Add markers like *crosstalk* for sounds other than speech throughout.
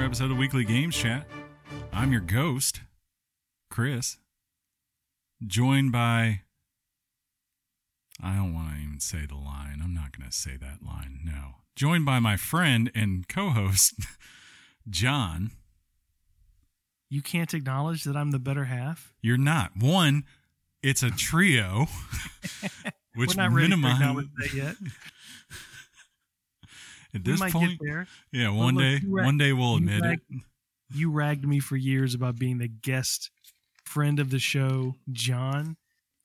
Another episode of Weekly Games Chat. I'm your ghost, Chris, joined by. I don't want to even say the line. I'm not going to say that line. No. Joined by my friend and co host, *laughs* John. You can't acknowledge that I'm the better half. You're not. One, it's a trio, *laughs* which We're not ready to minimize. acknowledge that yet. At this point, yeah, one look, day, one day we'll admit it. You ragged me for years about being the guest friend of the show, John.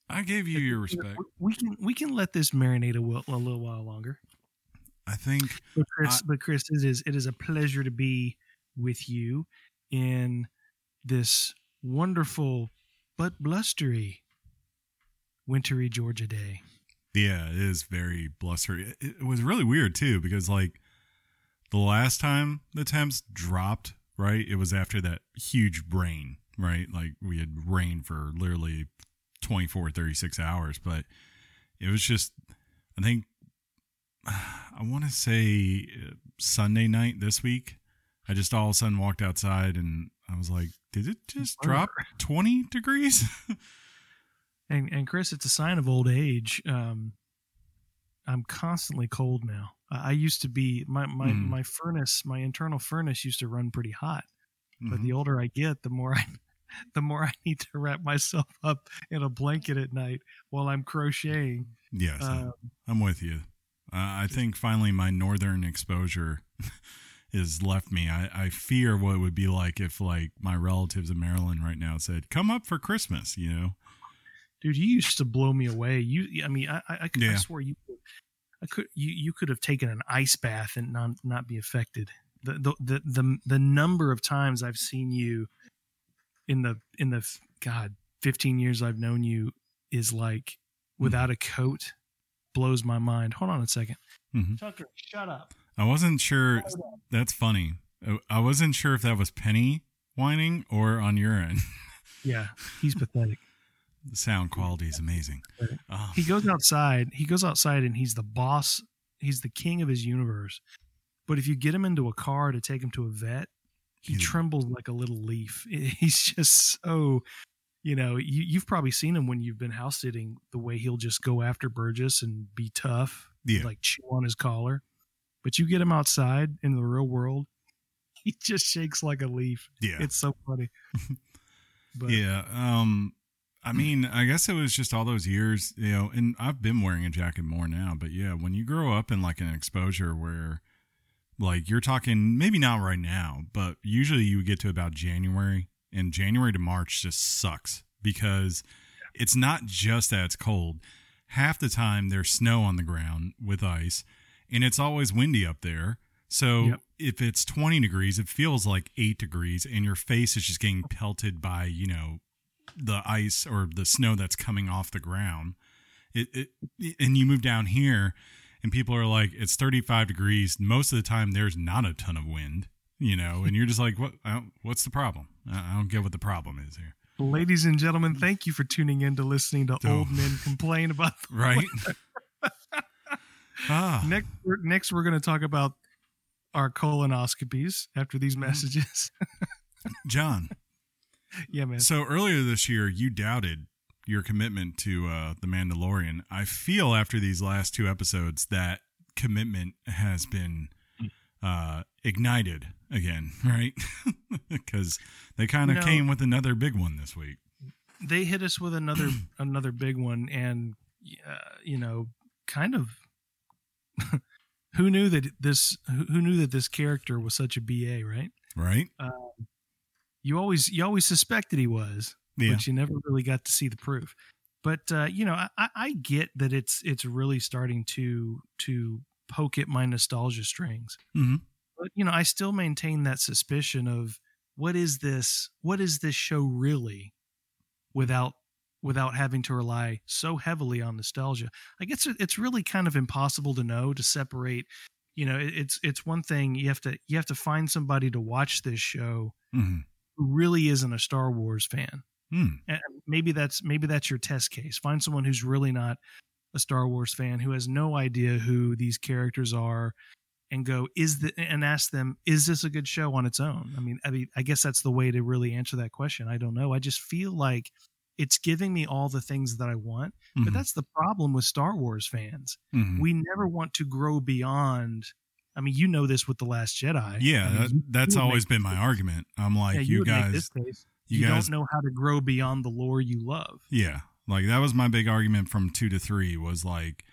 I gave you your respect. We can we can let this marinate a, little while longer. I think But Chris, I- but Chris, it is it is a pleasure to be with you in this wonderful but blustery wintry Georgia day. Yeah, it is very blustery. It, it was really weird too because like the last time the temps dropped, right? It was after that huge rain, right? Like we had rain for literally 24 36 hours, but it was just I think *sighs* I want to say uh, Sunday night this week. I just all of a sudden walked outside and I was like, did it just drop 20 degrees? *laughs* And and Chris, it's a sign of old age. Um, I'm constantly cold now. I used to be my my Mm. my furnace, my internal furnace used to run pretty hot. But Mhm. the older I get, the more *laughs* I the more I need to wrap myself up in a blanket at night while I'm crocheting. yes. Um, I'm with you. Uh, I think finally my northern exposure *laughs* has left me. I, I fear what it would be like if like my relatives in Maryland right now said, "Come up for Christmas," you know. Dude, you used to blow me away. You, I mean, I I, I, could, I swear you. could- I could you you could have taken an ice bath and not not be affected. The the the the, the number of times I've seen you in the in the God fifteen years I've known you is like without a coat blows my mind. Hold on a 2nd Mhm. Tucker, shut up. I wasn't sure. That's funny. I- I wasn't sure if that was Penny whining or on your end. Yeah, he's *laughs* pathetic. The sound quality is amazing. Oh, he goes outside he goes outside and he's the boss he's the king of his universe but if you get him into a car to take him to a vet he trembles like a little leaf *laughs* he's just so you know you, you've probably seen him when you've been house sitting the way he'll just go after burgess and be tough Yeah. like chew on his collar but you get him outside in the real world *laughs* he just shakes like a leaf yeah. it's so funny *laughs* but yeah um i mean i guess it was just all those years you know and i've been wearing a jacket more now but yeah when you grow up in like an exposure where like you're talking maybe not right now but usually you get to about january and january to march just sucks because it's not just that it's cold half the time there's snow on the ground with ice and it's always windy up there so Yep. if it's 20 degrees it feels like 8 degrees and your face is just getting pelted by you know the ice or the snow that's coming off the ground it, it and you move down here and people are like it's 35 degrees. Most of the time there's not a ton of wind you know and you're just like what I don't- what's the problem? I don't get what the problem is here. Ladies and gentlemen thank you for tuning in to listening to Oh. old men complain about right? *laughs* Ah. Next next we're going to talk about our colonoscopies after these messages. *laughs* John yeah man So earlier this year, you doubted your commitment to uh, the Mandalorian. I feel after these last two episodes that commitment has been uh, ignited again, *laughs* right? *laughs* Because they kind of You know- came with another big one this week. they hit us with another *clears throat* another big one and uh, you know kind of *laughs* who knew that this who who knew that this character was such a ba right Right? You always you always suspected he was Yeah. but you never really got to see the proof but uh, you know I, I- get that it's it's really starting to to poke at my nostalgia strings Mhm. but you know i still maintain that suspicion of what is this what is this show really without without having to rely so heavily on nostalgia i guess it's really kind of impossible to know to separate you know it- it's it's one thing you have to you have to find somebody to watch this show Mhm. Who really isn't a star wars fan Hmm. and maybe that's maybe that's your test case find someone who's really not a star wars fan who has no idea who these characters are and go is the and ask them is this a good show on its own i mean i mean i guess that's the way to really answer that question i don't know i just feel like it's giving me all the things that i want Mhm. but that's the problem with star wars fans Mhm. we never want to grow beyond i mean you know this with the last jedi yeah, I mean, that, you- that's you always been my argument. I'm like, yeah, you, make guys, case you, you, guys, don't know how to grow beyond the lore you love yeah, like that was my big argument from two to three was like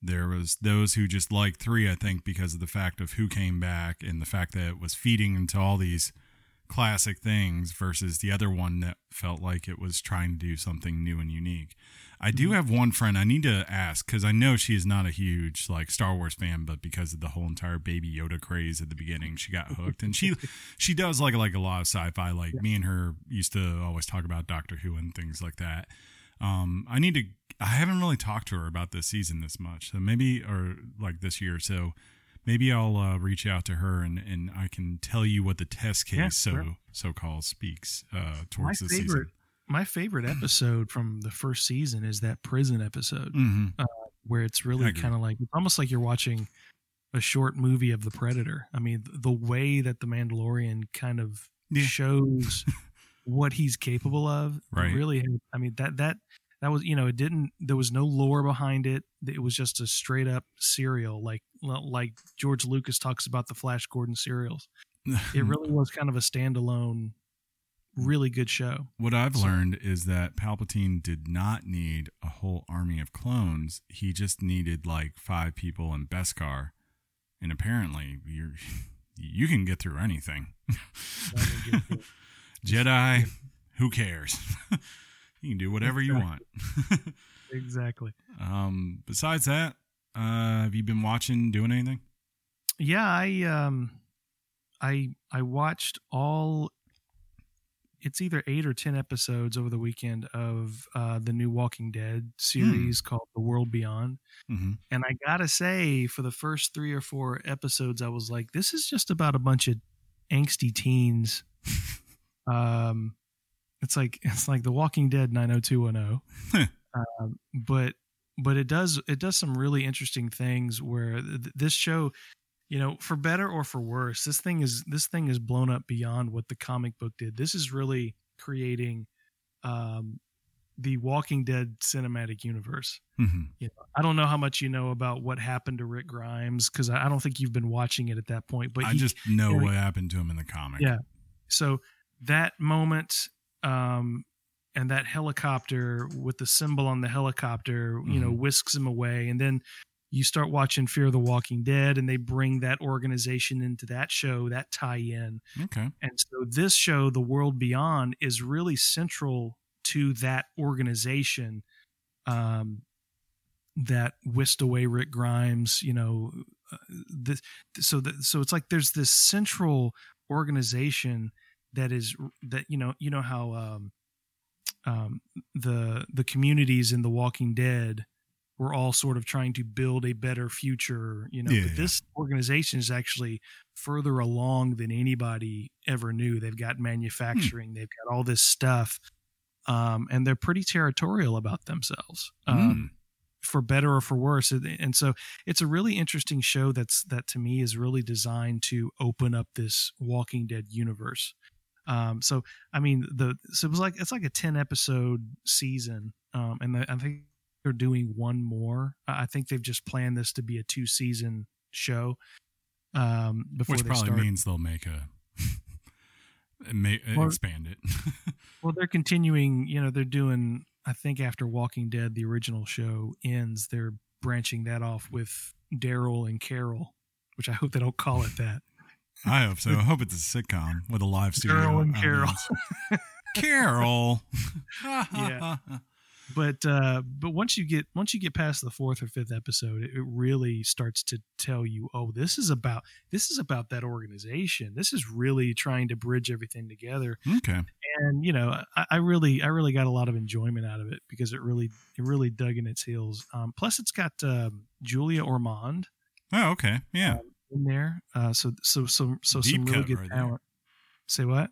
there was those who just liked three, I think, because of the fact of who came back and the fact that it was feeding into all these classic things versus the other one that felt like it was trying to do something new and unique. I do Mhm. have one friend I need to ask because I know she is not a huge like Star Wars fan, but because of the whole entire Baby Yoda craze at the beginning, she got hooked, and she *laughs* she does like like a lot of sci-fi. Like Yeah. me and her used to always talk about Doctor Who and things like that. Um, I need to. I haven't really talked to her about this season this much, so maybe or like this year. So maybe I'll uh, reach out to her and and I can tell you what the test case Yeah, so sure. so called speaks uh, my towards the favorite season. My favorite *clears throat* episode from the first season is that prison episode Mm-hmm. where it's really kind of like it's almost like you're watching a short movie of the predator i mean the way that the mandalorian kind of Yeah. shows *laughs* what he's capable of Right. really i mean that that that was you know it didn't there was no lore behind it it was just a straight up serial like like george lucas talks about the flash gordon serials *laughs* it really was kind of a standalone really good show What I've So- learned is that Palpatine did not need a whole army of clones. He just needed like five people in Beskar, and apparently you're *laughs* you can get through anything. *laughs* Jedi, who cares? *laughs* you can do whatever you want. exactly um, besides that, uh, have you been watching, doing anything? yeah i um i i watched all it's either eight or ten episodes over the weekend of uh the new walking dead series called the world beyond. Mm-hmm. and i gotta say for the first three or four episodes i was like this is just about a bunch of angsty teens. *laughs* Um it's like *laughs* it's like the walking dead 90210 um, but but it does it does some really interesting things where th- this show you know for better or for worse this thing is this thing is blown up beyond what the comic book did this is really creating um the walking dead cinematic universe Mm-hmm. i don't know how much you know about what happened to rick grimes because I, don't think you've been watching it at that point but I he- just know yeah, what happened to him in the comic. Yeah. so that moment um and that helicopter with the symbol on the helicopter you know Mhm. whisks him away and then you start watching fear of the walking dead and they bring that organization into that show that tie in Okay. and so this show the world beyond is really central to that organization um that whisked away rick grimes you know uh, this so that so it's like there's this central organization that is that you know you know how um um the the communities in the walking dead were all sort of trying to build a better future you know Yeah, but this organization is actually further along than anybody ever knew. They've got manufacturing they've got all this stuff um and they're pretty territorial about themselves um for better or for worse and so it's a really interesting show that's that to me is really designed to open up this walking dead universe. Um so i mean the so it was like it's like a 10 episode season um and the, i think they're doing one more i think they've just planned this to be a two season show um before Which probably start means they'll make a *laughs* make Well- expand it. *laughs* well they're continuing you know they're doing i think after walking dead the original show ends they're branching that off with daryl and carol which i hope they don't call it that *laughs* I hope so. I hope it's a sitcom with a live studio. Carol and Carol. Carol. Yeah. But uh but once you get once you get past the fourth or fifth episode it, it really starts to tell you oh this is about this is about that organization this is really trying to bridge everything together Okay. and you know I, I really i really got a lot of enjoyment out of it because it really it really dug in its heels um plus it's got um julia ormond Oh, okay. Yeah. in there uh so so so so Deep some really good right there. say what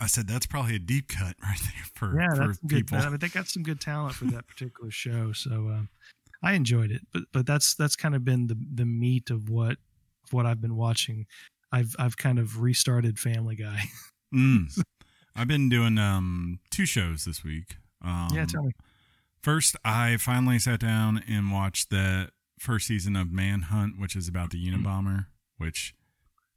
I said that's probably a deep cut *laughs* right there for, yeah for that's good people. I mean, they got some good talent for that particular show so um I enjoyed it, but but that's that's kind of been the the meat of what of what I've been watching. I've I've kind of restarted Family Guy. Mm. *laughs* I've been doing um two shows this week. Um, yeah, tell me. First, I finally sat down and watched the first season of Manhunt, which is about the. Unabomber. Which,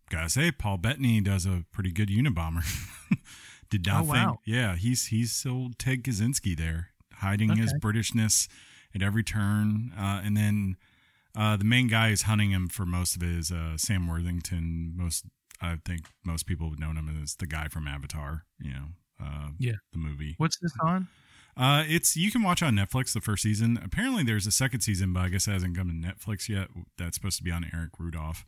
gotta say, Paul Bettany does a pretty good Unabomber. *laughs* Did not Oh, think, wow. yeah, he's he's still Ted Kaczynski there, hiding his Britishness at every turn, uh, and then uh, the main guy is hunting him for most of his uh, Sam Worthington. Most, I think, most people would know him as the guy from Avatar. You know, uh, Yeah. the movie. What's this on? Uh, it's you can watch on Netflix the first season. Apparently, there's a second season, but I guess it hasn't come to Netflix yet. That's supposed to be on Eric Rudolph.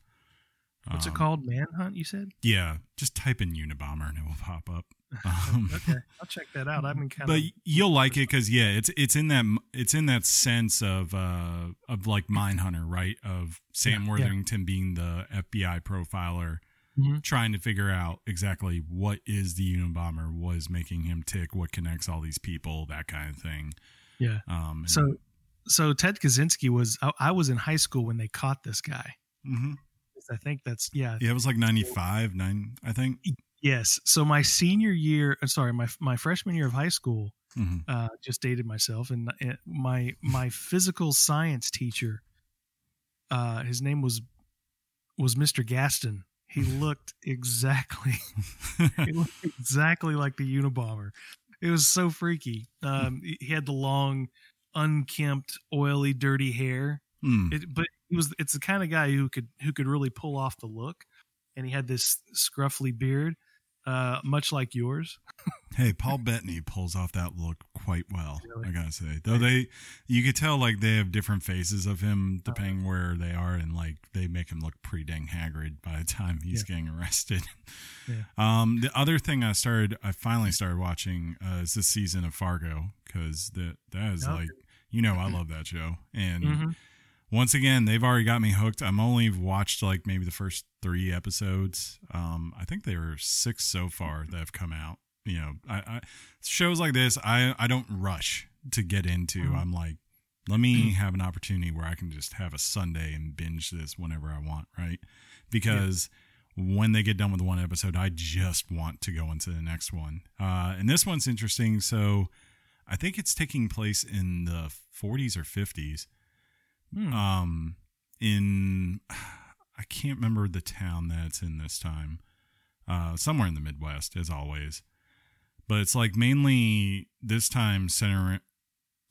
What's Um, it called? Manhunt. You said. Yeah, just type in Unabomber and it will pop up. Um, *laughs* Okay, I'll check that out. I've been kind but of. you'll like it because yeah, it's it's in that it's in that sense of uh of like Mindhunter, right? Of Sam Yeah, yeah. Worthington being the FBI profiler, Mhm. trying to figure out exactly what is the Unabomber, what is making him tick, what connects all these people, that kind of thing. Yeah. Um, So, so Ted Kaczynski was. I, I was in high school when they caught this guy. Mhm. I think that's yeah. Yeah, it was like 95, 9, I think. Yes. So my senior year, uh, sorry, my my freshman year of high school, hmm uh, just dated myself, and uh, my my physical science teacher, uh, his name was was Mr. Gaston. He *laughs* looked exactly *laughs* he looked exactly like the Unabomber. It was so freaky. Um, he had the long, unkempt, oily, dirty hair. Hmm. It, but he was it's the kind of guy who could who could really pull off the look, and he had this scruffy beard, uh, much like yours. Hey, Paul Bettany pulls off that look quite well. Really? I gotta say, though they, you could tell like they have different faces of him Uh-huh. depending where they are, and like they make him look pretty dang haggard by the time he's getting arrested. Yeah. Um, the other thing I started, I finally started watching uh, is this season of Fargo because that that is Okay. like you know I love that show, and Mhm. Once again they've already got me hooked. I'm only watched like maybe the first three episodes. Um, I think there are six so far that have come out. You know, I, I shows like this, I I don't rush to get into. Mhm. I'm like, let me have an opportunity where I can just have a Sunday and binge this whenever I want, right? Because when they get done with one episode, I just want to go into the next one. Uh, and this one's interesting. So I think it's taking place in the 40s or 50s. Hmm. Um, in *sighs* I can't remember the town that it's in this time. Uh, somewhere in the Midwest, as always. But it's like mainly this time center,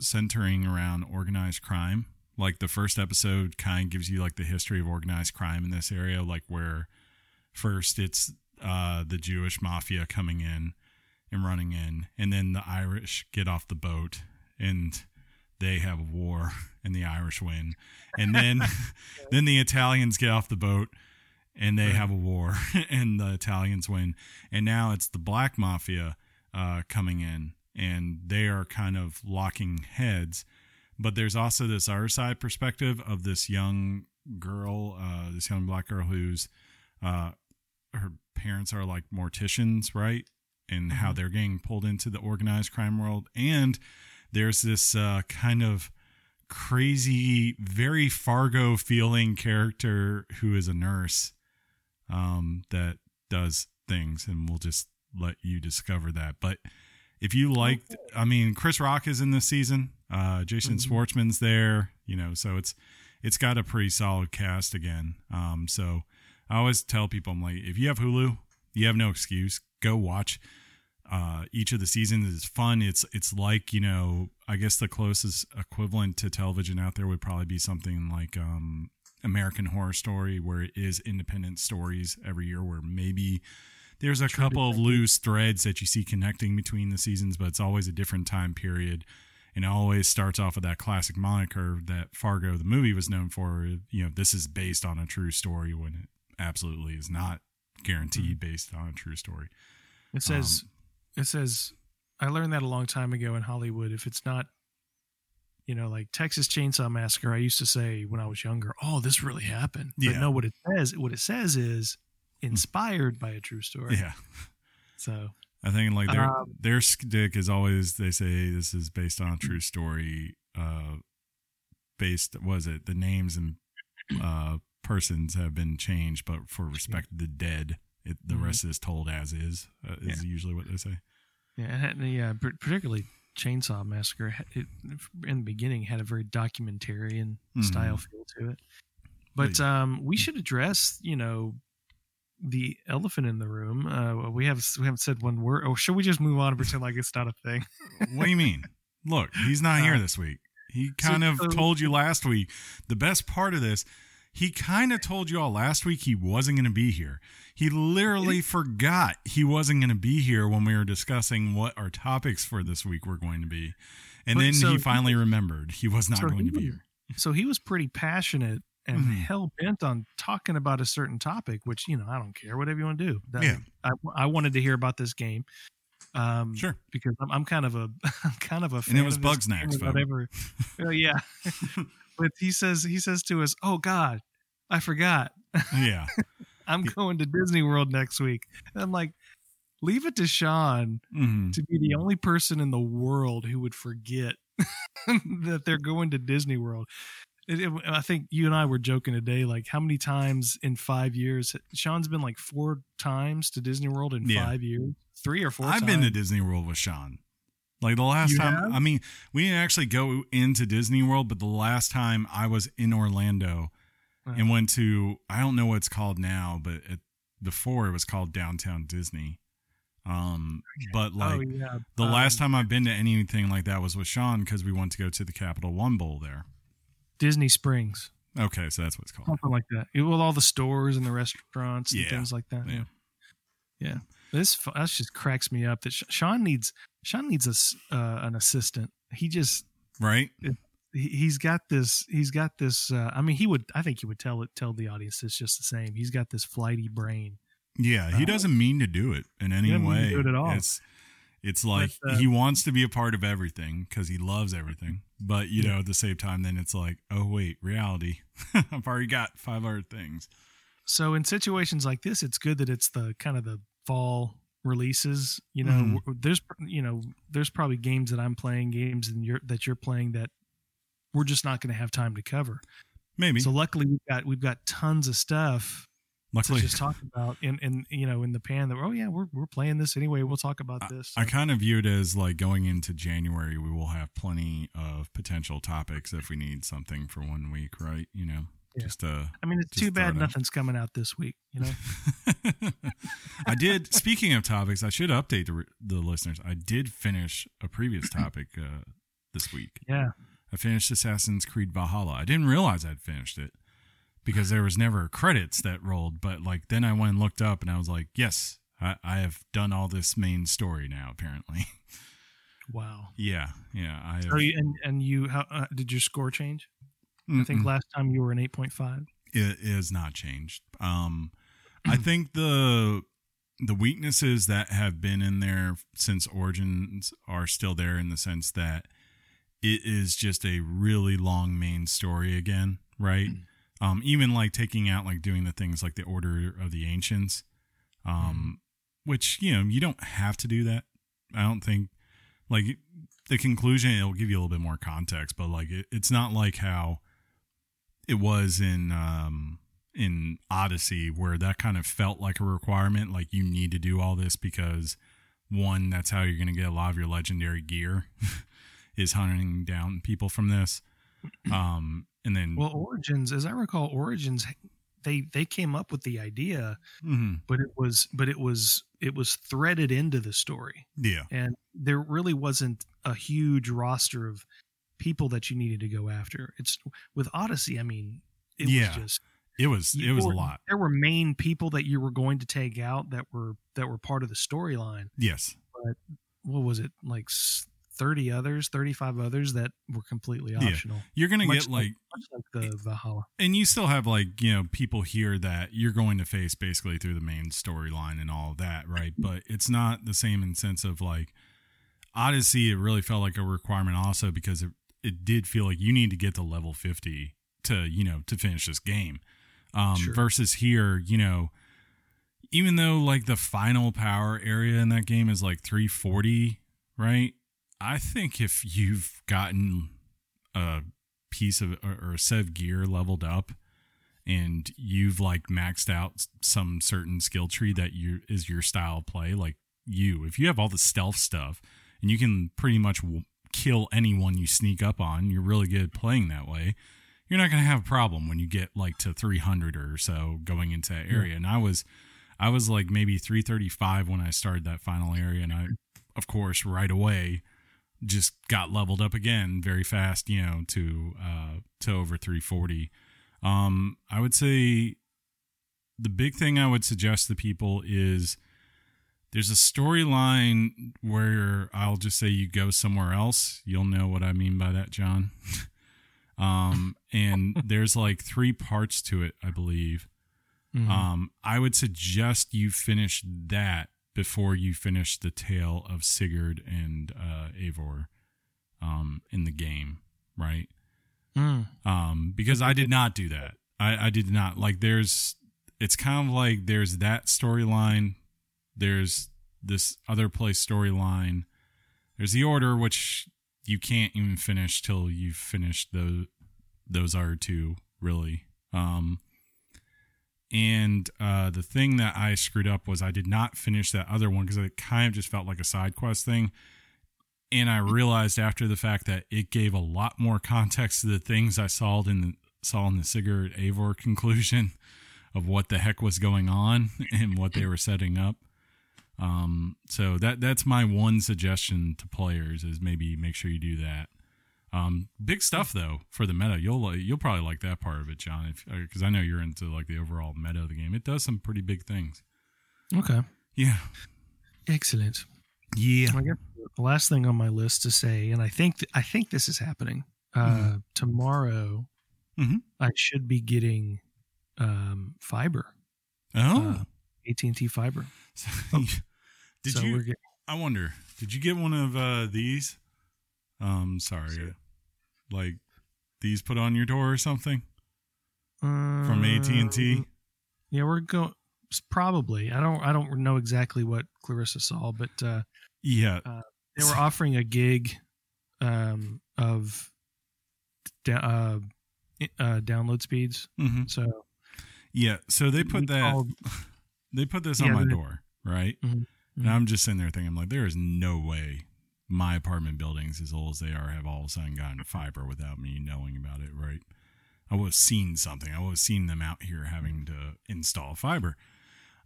centering around organized crime. Like the first episode kind of gives you like the history of organized crime in this area, like where first it's uh, the Jewish mafia coming in and running in, and then the Irish get off the boat and they have a war and the Irish win, *laughs* and then then the Italians get off the boat and they Right. have a war *laughs* and the Italians win, and now it's the black mafia uh, coming in and they are kind of locking heads. But there's also this other side perspective of this young girl, uh, this young black girl who's uh, her parents are like morticians, right? And how Mhm. they're getting pulled into the organized crime world. And there's this uh, kind of crazy, very Fargo feeling character who is a nurse um, that does things. And we'll just let you discover that. But if you liked, I mean, Chris Rock is in this season. Uh, Jason Mhm. Schwartzman's there, you know, so it's it's got a pretty solid cast again. Um, so I always tell people, I'm like, if you have Hulu, you have no excuse. Go watch uh, each of the seasons. is fun. It's it's like you know, I guess the closest equivalent to television out there would probably be something like um, American Horror Story, where it is independent stories every year, where maybe there's a couple of loose threads that you see connecting between the seasons, but it's always a different time period. And it always starts off with that classic moniker that Fargo, the movie, was known for. You know, this is based on a true story when it absolutely is not guaranteed based on a true story. It says Um, it says I learned that a long time ago in Hollywood. If it's not, you know, like Texas Chainsaw Massacre, I used to say when I was younger, "Oh, this really happened." But Yeah. Hmm. no, what it says, what it says is inspired by a true story. Yeah. So I think like their Um, their stick is always they say this is based on a true story. Uh, based was it the names and uh persons have been changed, but for respect to the dead, it, the Mhm. rest is told as is. Uh, is usually what they say. Yeah, had, yeah, par- particularly Chainsaw Massacre. It, in the beginning, had a very documentarian Mhm. style feel to it. But um, we should address, you know, the elephant in the room. Uh, we have we haven't said one word. Or should we just move on and pretend like it's not a thing? *laughs* What do you mean? Look, he's not here Uh, this week. He kind of so- told you last week. The best part of this, he kind of told you all last week he wasn't going to be here. He literally forgot he wasn't going to be here when we were discussing what our topics for this week were going to be. And But then so he he finally remembered he was not so going he to be here. So he was pretty passionate and Mhm. hell bent on talking about a certain topic, which you know I don't care. Whatever you want to do. That- Yeah. I, I wanted to hear about this game. Um, Sure. because I'm, I'm kind of a *laughs* I'm kind of a fan And it was of this Bugsnax, game folks. ever- Oh, *laughs* yeah, *laughs* but he says he says to us, "Oh God, I forgot. Yeah. I'm going to Disney World next week." And I'm like, leave it to Sean hmm to be the only person in the world who would forget *laughs* that they're going to Disney World. It- it- I think you and I were joking today, like how many times in five years? Sean's been like four times to Disney World in Yeah. five years, three or 4 I've been to. Disney World with Sean. Like the last You time, have? I mean, we didn't actually go into Disney World, but the last time I was in Orlando And went to, I don't know what it's called now, but it, before it was called Downtown Disney. Um, but like oh yeah, the um, last time I've been to anything like that was with Sean because we went to go to the Capital One Bowl there. Disney Springs, Okay, so that's what it's called. something like that. It, with all the stores and the restaurants and Yeah. things like that. Yeah. yeah. This that just cracks me up. That Sean needs Sean needs a uh, an assistant. He just Right? he, he's got this he's got this uh, i mean he would i think he would tell it tell the audience it's just the same he's got this flighty brain Yeah, he Uh, doesn't mean to do it in any doesn't mean to way. do it at all. It's it's like But, uh, he wants to be a part of everything because he loves everything. But you know, at the same time, then it's like, oh wait, reality. *laughs* I've already got five other things. so in situations like this it's good that it's the kind of the fall releases you know Mhm. there's you know there's probably games that i'm playing games and you're that you're playing that we're just not going to have time to cover Maybe. so luckily we've got we've got tons of stuff Luckily, to just talk about in in you know in the pan that oh yeah we're, we're playing this anyway we'll talk about this I kind of view it as like going into January, we will have plenty of potential topics if we need something for one week, right? You know, Yeah. just uh, i mean it's too bad nothing's coming out this week you know *laughs* I did. Speaking of topics, I should update the, the listeners. I did finish a previous topic uh, this week. yeah I finished Assassin's Creed Valhalla. I didn't realize I'd finished it because there was never credits that rolled. But like then I went and looked up and I was like, yes, I, I have done all this main story now. Apparently, *laughs* wow yeah, yeah. I have. You, and and you how uh, did your score change? I think last time you were an eight point five. it is not changed. Um, I think the the weaknesses that have been in there since Origins are still there in the sense that it is just a really long main story again, right? Um, even like taking out like doing the things like the Order of the Ancients, um, which you know you don't have to do that. I don't think like the conclusion it'll give you a little bit more context, but like it, it's not like how it was in um in Odyssey where that kind of felt like a requirement like you need to do all this because one that's how you're going to get a lot of your legendary gear *laughs* is hunting down people from this um and then Well, Origins, as I recall, Origins they they came up with the idea, Mhm. but it was but it was it was threaded into the story, yeah and there really wasn't a huge roster of people that you needed to go after. It's with Odyssey. I mean, it Yeah. was just it was it was a lot There were main people that you were going to take out that were that were part of the storyline. yes But What was it like? S- Thirty others, thirty-five others that were completely Yeah. optional, you're going to get like much like the Valhalla. and you still have like you know people here that you're going to face basically through the main storyline and all of that right but it's not the same in sense of like odyssey it really felt like a requirement also because it, it did feel like you need to get to level 50 to you know to finish this game um Sure. versus here you know even though like the final power area in that game is like 340 right i think if you've gotten a piece of or, a set of gear leveled up and you've like maxed out some certain skill tree that you is your style of play like you if you have all the stealth stuff and you can pretty much w- kill anyone you sneak up on you're really good playing that way you're not going to have a problem when you get like to 300 or so going into that area. And i was i was like maybe 335 when i started that final area and i of course right away just got leveled up again very fast you know to uh to over 340 um i would say the big thing i would suggest to people is there's a storyline where i'll just say you go somewhere else. You'll know what i mean by that john. *laughs* Um and *laughs* there's like three parts to it i believe. Mhm. um, I would suggest you finish that before you finish the tale of Sigurd and uh, Eivor um, in the game, right? Mm. Um, because I did not do that. I, I did not like. There's, it's kind of like there's that storyline. There's this other place storyline. There's the order, which you can't even finish till you've finished those. Those are two really. Um, and uh, the thing that I screwed up was I did not finish that other one because it kind of just felt like a side quest thing. And I realized after the fact that it gave a lot more *laughs* context to the things I saw in the, saw in the Sigurd Eivor conclusion *laughs* of what the heck was going on *laughs* and what they were setting up. Um, so that that's my one suggestion to players is maybe make sure you do that. Um, big stuff though for the meta. You'll like- you'll probably like that part of it, John, because I know you're into like the overall meta of the game. It does some pretty big things. Okay. Yeah, Excellent. yeah. I guess the last thing on my list to say, and I think th- I think this is happening uh, Mhm. tomorrow. Mhm. I should be getting um, fiber, Oh, AT and T fiber. *laughs* did so you? Getting, I wonder. Did you get one of uh, these? Um, sorry. Like these put on your door or something from AT and T. um, Yeah, we're going probably. I don't. I don't know exactly what Clarissa saw, but uh, Yeah, they were offering a gig um, of da- uh, uh, download speeds. hmm So yeah. So they put that. called- *laughs* They put this Yeah, on my door, right? Mhm, And mhm. I'm just sitting there thinking, I'm like, there is no way my apartment buildings, as old as they are, have all of a sudden gotten fiber without me knowing about it, right? I would have seen something. I would have seen them out here having to install fiber.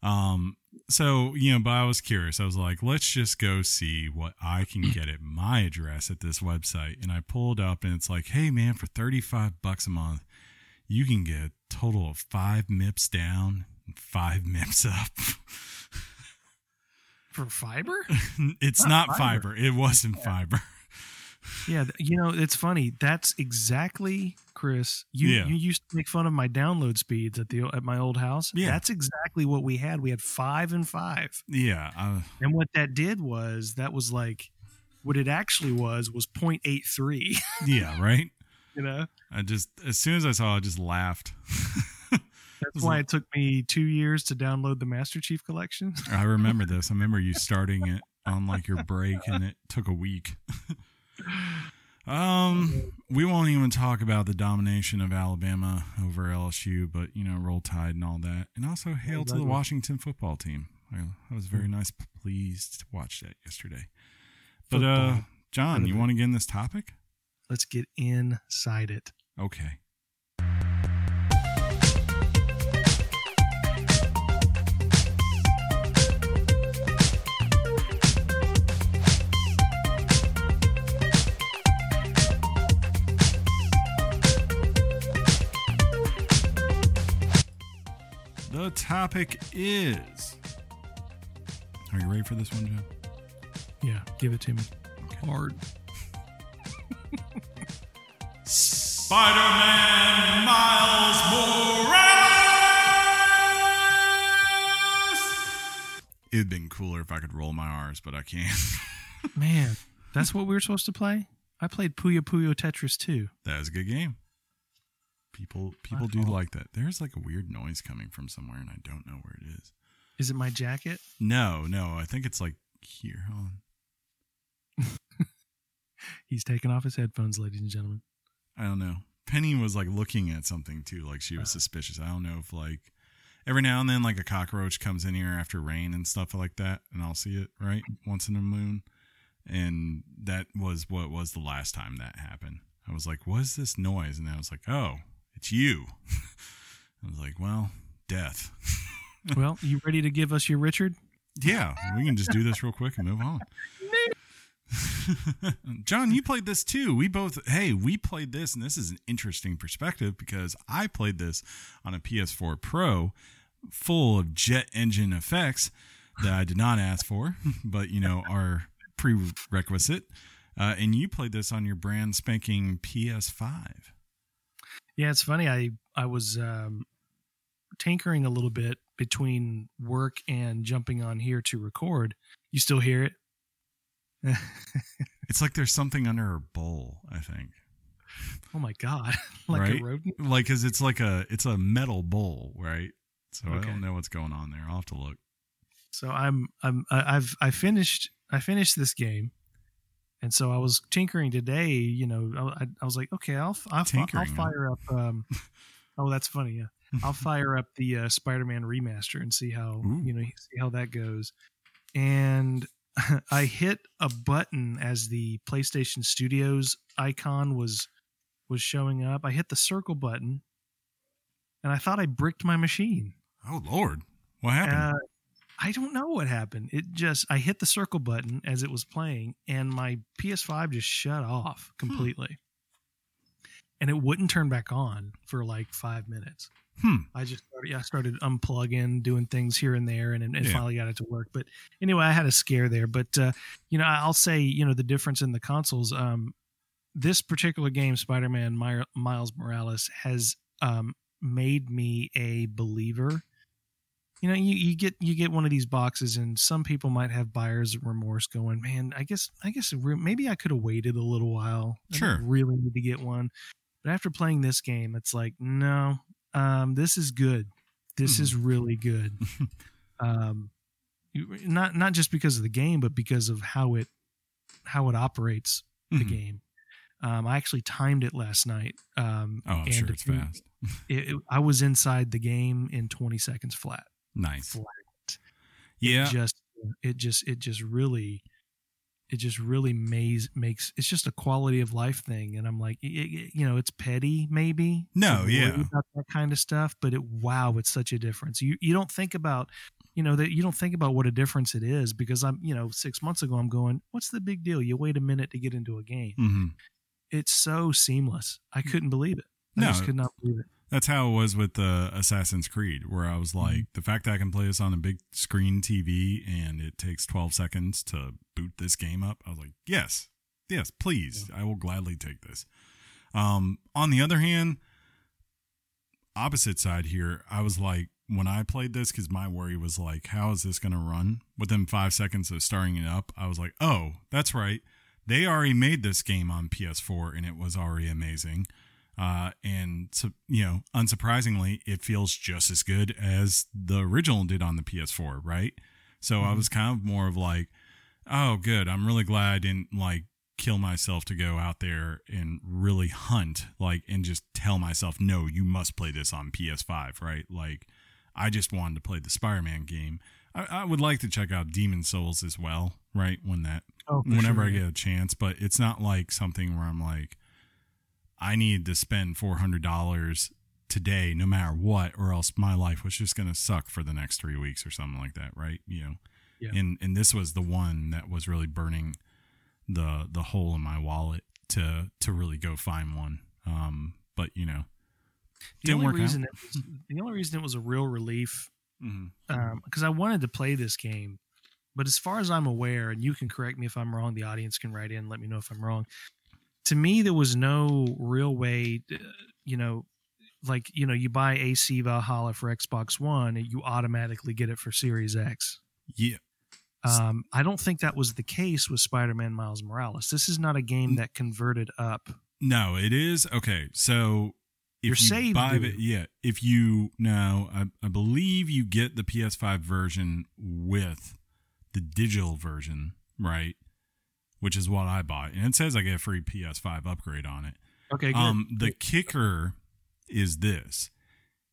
Um, so you know, but I was curious. I was like, let's just go see what I can *clears throat* get at my address at this website. And I pulled up, and it's like, hey man, for thirty five bucks a month, you can get a total of five MIPS down, and five MIPS up. *laughs* for fiber. *laughs* it's Not not, fiber. fiber. It wasn't fiber. *laughs* Yeah, you know, it's funny. That's exactly Chris. You Yeah. you used to make fun of my download speeds at the at my old house. Yeah. that's exactly what we had. We had five and five, Yeah. Uh, and what that did was that was like what it actually was was 0.83 *laughs* yeah. Right. You know, I just as soon as I saw, it, I just laughed. That's why it took me two years to download the Master Chief Collection. *laughs* I remember this. I remember you starting it on like your break, and it took a week. *laughs* um, we won't even talk about the domination of Alabama over LSU, but you know, roll tide and all that, and also hail to the Washington football team. I, I was very nice, pleased to watch that yesterday. But uh, John, you want to get in this topic? Let's get inside it. Okay. The topic is. Are you ready for this one, John? Yeah, give it to me Okay. hard. Spider-Man Miles Morales. It'd been cooler if I could roll my R's, but I can't. *laughs* Man, that's what we were supposed to play. I played Puyo Puyo Tetris too. that was a good game. People people do uh-huh. like that. There's like a weird noise coming from somewhere, and I don't know where it is. Is it my jacket? No, no, I think it's like here. Hold on. *laughs* He's taking off his headphones, ladies and gentlemen. I don't know. Penny was like looking at something too, like she was uh-huh. suspicious. I don't know if like every now and then like a cockroach comes in here after rain and stuff like that, and I'll see it right once in a moon. And that was what was the last time that happened. I was like, "What is this noise?" And I was like, "Oh, it's you." *laughs* I was like, "Well, death." *laughs* well, you ready to give us your Richard? Yeah, we can just do this real quick and move on. *laughs* John, you played this too. We both, hey, we played this, and this is an interesting perspective because I played this on a PS4 Pro full of jet engine effects that I did not ask for, but you know, are prerequisite. Uh, and you played this on your brand spanking PS5. Yeah, it's funny. I I was um, tinkering a little bit between work and jumping on here to record. You still hear it? *laughs* it's like there's something under her bowl. I think. Oh my god! *laughs* like right? a rodent. Like, cause it's like a it's a metal bowl, right? So Okay. I don't know what's going on there. I'll have to look. So I'm I'm I- I've I finished I finished this game, and so I was tinkering today. You know, I, I was like, okay, I'll I'll, I'll fire up. Um, *laughs* oh, that's funny. Yeah, I'll *laughs* fire up the uh, Spider-Man remaster and see how Ooh. you know see how that goes. And *laughs* I hit a button as the PlayStation Studios icon was was showing up. I hit the circle button, and I thought I bricked my machine. Oh Lord, what happened? Uh, I don't know what happened. It just I hit the circle button as it was playing, and my PS5 just shut off completely, and it wouldn't turn back on for like five minutes. hmm. I just started, I started unplugging, doing things here and there, and, and Yeah. finally got it to work. But anyway, I had a scare there. But uh, you know, I'll say you know the difference in the consoles. Um, this particular game, Spider-Man Mi- Miles Morales, has um, made me a believer. You know, you, you get you get one of these boxes, and some people might have buyer's remorse, going, "Man, I guess I guess maybe I could have waited a little while. I Sure. really need to get one." But after playing this game, it's like, no, um, this is good. This is really good. *laughs* um, not not just because of the game, but because of how it how it operates the Mhm. game. Um, I actually timed it last night. Um, Oh, I'm and sure it's fast. It, it- I was inside the game in 20 seconds flat. Nice. Flat. Yeah. It just it just it just really it just really maze, makes it's just a quality of life thing and i'm like it, it- you know it's petty maybe No, yeah. about that kind of stuff but it wow it's such a difference you you don't think about you know that you don't think about what a difference it is because i'm you know six months ago i'm going what's the big deal you wait a minute to get into a game hmm it's so seamless i couldn't believe it i No. just could not believe it That's how it was with uh, Assassin's Creed, where I was Mm-hmm. like, the fact that I can play this on a big screen TV and it takes 12 seconds to boot this game up, I was like, yes, yes, please, I will gladly take this. Um, on the other hand, opposite side here, I was like, when I played this, because my worry was like, how is this going to run? Within five seconds of starting it up, I was like, oh, that's right. They already made this game on PS4 and it was already amazing. Uh, and so, you know, unsurprisingly, it feels just as good as the original did on the PS4, right? So I Mhm. was kind of more of like, oh, good. I'm really glad I didn't like kill myself to go out there and really hunt, like, and just tell myself, no, you must play this on PS5, right? Like, I just wanted to play the Spider Man game. I, I would like to check out Demon's Souls as well, right? When that oh whenever sure. I get a chance, but it's not like something where I'm like, I need to spend four hundred dollars today, no matter what, or else my life was just gonna suck for the next three weeks or something like that, right? You know, Yeah. and and this was the one that was really burning the the hole in my wallet to to really go find one. Um, but you know, the didn't only work out. reason it was, the only reason it was a real relief because I wanted to play this game. But as far as I'm aware, and you can correct me if I'm wrong, the audience can write in, let me know if I'm wrong. To me, there was no real way, to, you know, like you know, you buy AC Valhalla for Xbox One, you automatically get it for Series X. yeah, Um, I don't think that was the case with Spider-Man Miles Morales. This is not a game that converted up. No, it is okay. So if Your you save buy it, yeah. If you no, I, I believe you get the PS5 version with the digital version, right? Which is what I bought, and it says I get a free PS5 upgrade on it. Okay, good. Um, the kicker is this: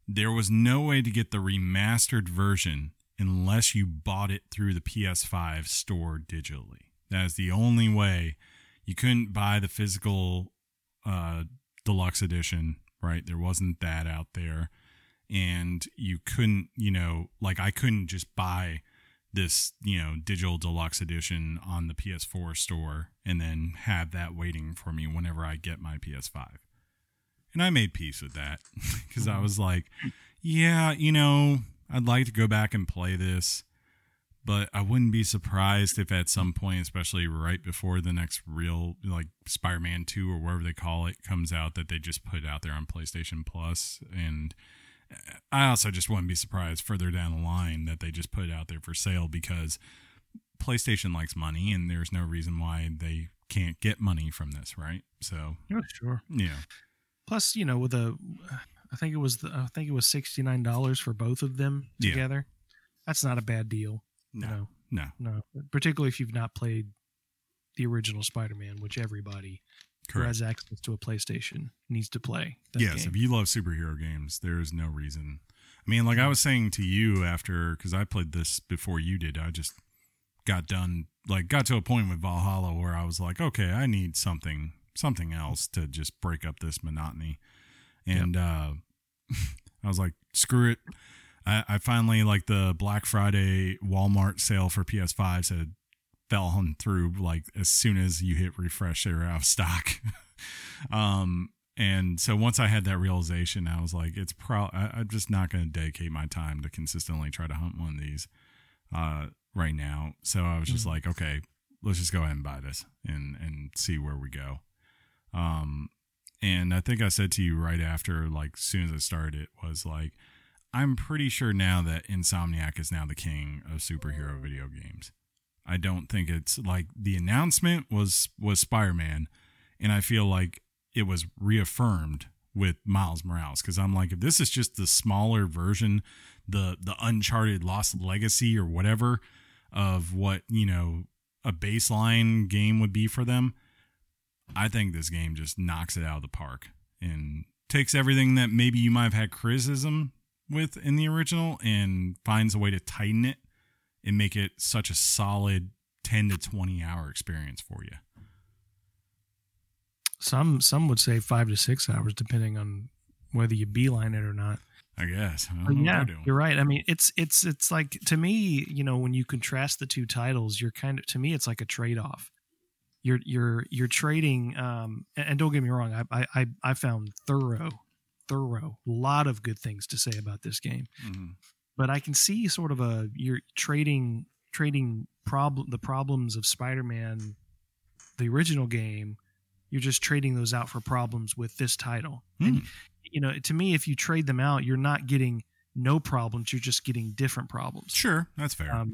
there was no way to get the remastered version unless you bought it through the PS5 store digitally. That is the only way. You couldn't buy the physical uh, deluxe edition, right? There wasn't that out there, and you couldn't, you know, like I couldn't just buy this, you know, digital deluxe edition on the PS4 store and then have that waiting for me whenever I get my PS5. And I made peace with that *laughs* because I mm-hmm. was like, yeah, you know, I'd like to go back and play this, but I wouldn't be surprised if at some point, especially right before the next real like Spider-Man 2 or whatever they call it comes out that they just put it out there on PlayStation Plus and I also just wouldn't be surprised further down the line that they just put it out there for sale because PlayStation likes money and there's no reason why they can't get money from this, right? So, Yeah, sure. yeah. Plus, you know, with a, I think it was the, I think it was sixty nine dollars for both of them Yeah. together. That's not a bad deal. No. No, No. no, particularly if you've not played the original Spider Man, which everybody who has access to a PlayStation needs to play. that yes, game. if you love superhero games, there is no reason. I mean, like I was saying to you after, because I played this before you did, I just got done, like, got to a point with Valhalla where I was like, okay, I need something, something else to just break up this monotony. And uh, *laughs* I was like, screw it. I, I finally, like, the Black Friday Walmart sale for PS5 said, fell on through like as soon as you hit refresh they were out of stock. *laughs* Um and so once i had that realization i was like it's pro I, i'm just not going to dedicate my time to consistently try to hunt one of these uh right now. So i was just Mhm. like okay let's just go ahead and buy this and and see where we go. Um and i think i said to you right after like as soon as i started it was like i'm pretty sure now that insomniac is now the king of superhero video games I don't think it's like the announcement was was Spider-Man and I feel like it was reaffirmed with Miles Morales cuz I'm like if this is just the smaller version the the uncharted lost legacy or whatever of what, you know, a baseline game would be for them, I think this game just knocks it out of the park and takes everything that maybe you might have had criticism with in the original and finds a way to tighten it and make it such a solid 10 to 20 hour experience for you. some some would say five to six hours, depending on whether you beeline it or not. I guess. I don't know yeah, you're right. I mean, it's it's it's like to me, you know, when you contrast the two titles, you're kind of to me, it's like a trade off. You're you're you're trading, um, and, don't get me wrong, I I I- I found thorough, thorough, a lot of good things to say about this game, Mhm. But I can see sort of a you're trading trading problem the problems of Spider-Man, the original game. You're just trading those out for problems with this title, and Hmm. you know, to me, if you trade them out, you're not getting no problems. You're just getting different problems. Sure, that's fair. Um,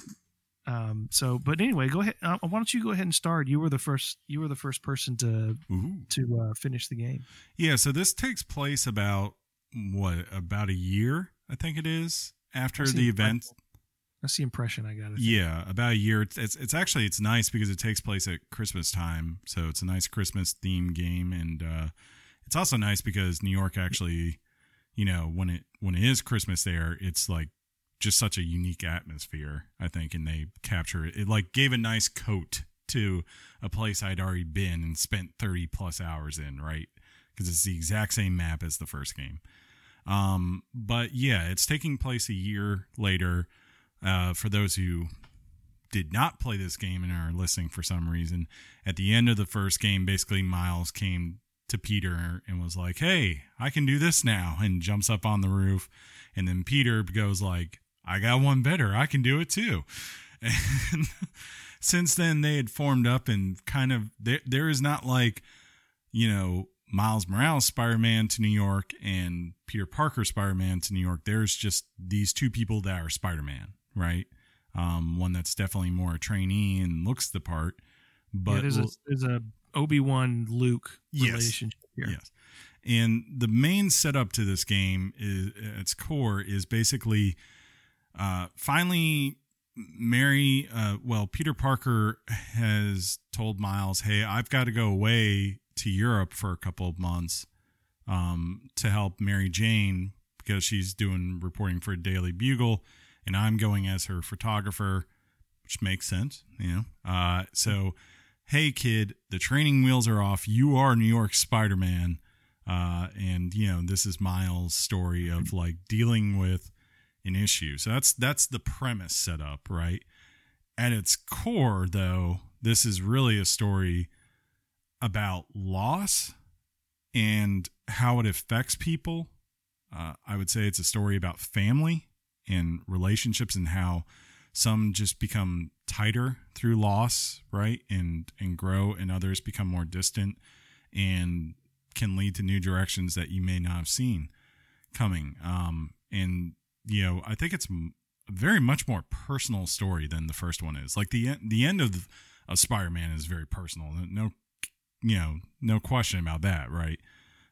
um, so, but anyway, go ahead. Uh, why don't you go ahead and start? You were the first. You were the first person to Ooh. to uh, finish the game. Yeah, so this takes place about what about a year, I think it is, after That's the event. impression. That's the impression I got. Yeah, about a year. It's, it's it's actually it's nice because it takes place at Christmas time, so it's a nice Christmas theme game, and uh, it's also nice because New York actually, you know, when it when it is Christmas there, it's like just such a unique atmosphere. I think, and they capture it. It like gave a nice coat to a place I'd already been and spent thirty plus hours in, right? Because it's the exact same map as the first game. Um, but yeah, it's taking place a year later. Uh, for those who did not play this game and are listening for some reason, at the end of the first game, basically Miles came to Peter and was like, "Hey, I can do this now," and jumps up on the roof, and then Peter goes like, "I got one better. I can do it too." And *laughs* since then, they had formed up and kind of there. There is not like, you know, Miles Morales Spider Man to New York and Peter Parker Spider Man to New York. There's just these two people that are Spider Man, right? Um, one that's definitely more a trainee and looks the part, but yeah, there's a there's a Obi Wan Luke Yes. relationship here. Yes. And the main setup to this game is at its core is basically uh, finally Mary uh, well Peter Parker has told Miles, "Hey, I've got to go away to Europe for a couple of months um, to help Mary Jane because she's doing reporting for Daily Bugle, and I'm going as her photographer, which makes sense, you know. Uh, so, hey kid, the training wheels are off. You are New York Spider Man, uh, and you know this is Miles' story of like dealing with an issue. So that's that's the premise set up, right? At its core, though, this is really a story about loss and how it affects people. Uh, I would say it's a story about family and relationships and how some just become tighter through loss, right? And and grow and others become more distant and can lead to new directions that you may not have seen coming. Um, and you know, I think it's a very much more personal story than the first one is. Like the the end of of Spider-Man is very personal. No you know, no question about that, right?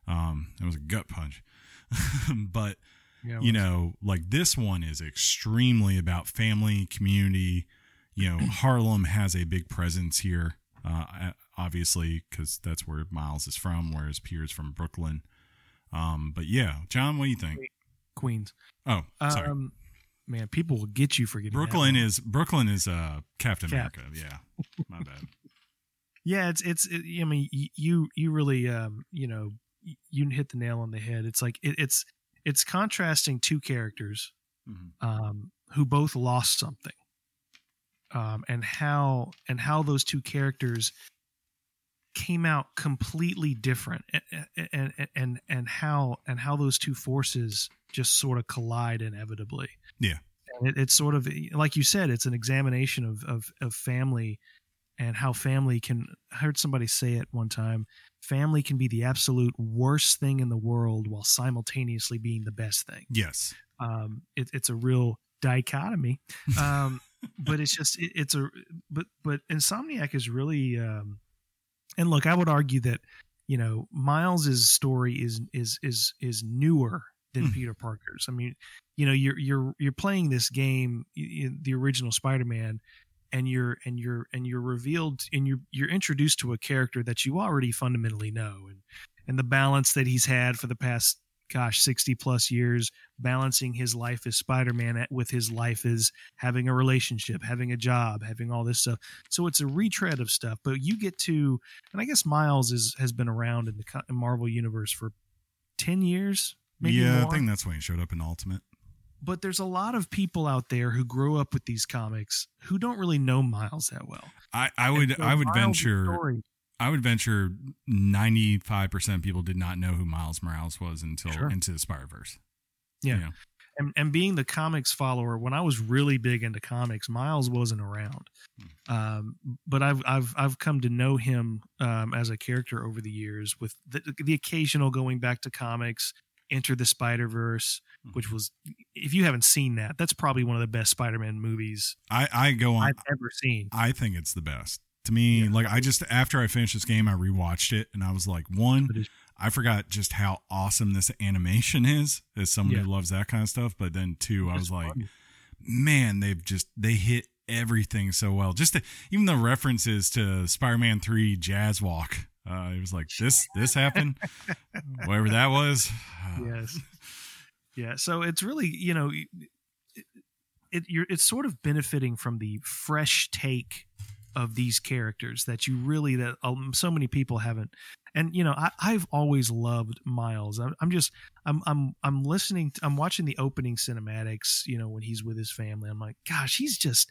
Um, it was a gut punch. *laughs* but yeah, you know, like this one is extremely about family, community. You know, *clears throat* Harlem has a big presence here, uh, obviously, because that's where Miles is from, whereas Peter's from Brooklyn. Um, but yeah, John, what do you think? Queens. Oh, sorry. Um, man, people will get you for getting Brooklyn is Brooklyn is uh Captain Cap. America. Yeah, my bad. Yeah, it's it's. It, I mean, you you really um you know you hit the nail on the head. It's like it, it's it's contrasting two characters mm-hmm. um, who both lost something, um, and how and how those two characters came out completely different, and and and, and how and how those two forces just sort of collide inevitably. Yeah, it, it's sort of like you said, it's an examination of of, of family and how family can I heard somebody say it one time family can be the absolute worst thing in the world while simultaneously being the best thing. Yes. Um, it, it's a real dichotomy. Um, but it's just it, it's a but but insomniac is really um, and look i would argue that you know miles's story is is is is newer than mm. peter parker's. I mean you know you're you're you're playing this game the original spider-man and you're and you're and you're revealed and you're you're introduced to a character that you already fundamentally know and and the balance that he's had for the past gosh 60 plus years balancing his life as spider-man with his life as having a relationship having a job having all this stuff so it's a retread of stuff but you get to and i guess miles is has been around in the marvel universe for 10 years maybe. yeah more. i think that's when he showed up in ultimate but there's a lot of people out there who grew up with these comics who don't really know Miles that well. I, I would so I would Miles venture I would venture ninety five percent of people did not know who Miles Morales was until sure. into the Spider Verse. Yeah. You know? And, and being the comics follower, when I was really big into comics, Miles wasn't around. Hmm. Um, but I've I've I've come to know him um, as a character over the years, with the, the occasional going back to comics, Into the Spider Verse, mm-hmm. which was if you haven't seen that, that's probably one of the best Spider Man movies I, I go on I've ever seen. I think it's the best. To me, yeah. like I just after I finished this game, I rewatched it and I was like, one, I forgot just how awesome this animation is as someone yeah. who loves that kind of stuff. But then two, I was like, man, they've just they hit everything so well. Just to, even the references to Spider Man Three Jazz Walk. Uh, it was like this this happened, *laughs* whatever that was. yes, *sighs* yeah. So it's really you know, it, it you're it's sort of benefiting from the fresh take of these characters that you really that um, so many people haven't. And you know, I, I've always loved Miles. I'm, I'm just I'm I'm I'm listening. To, I'm watching the opening cinematics. You know, when he's with his family, I'm like, gosh, he's just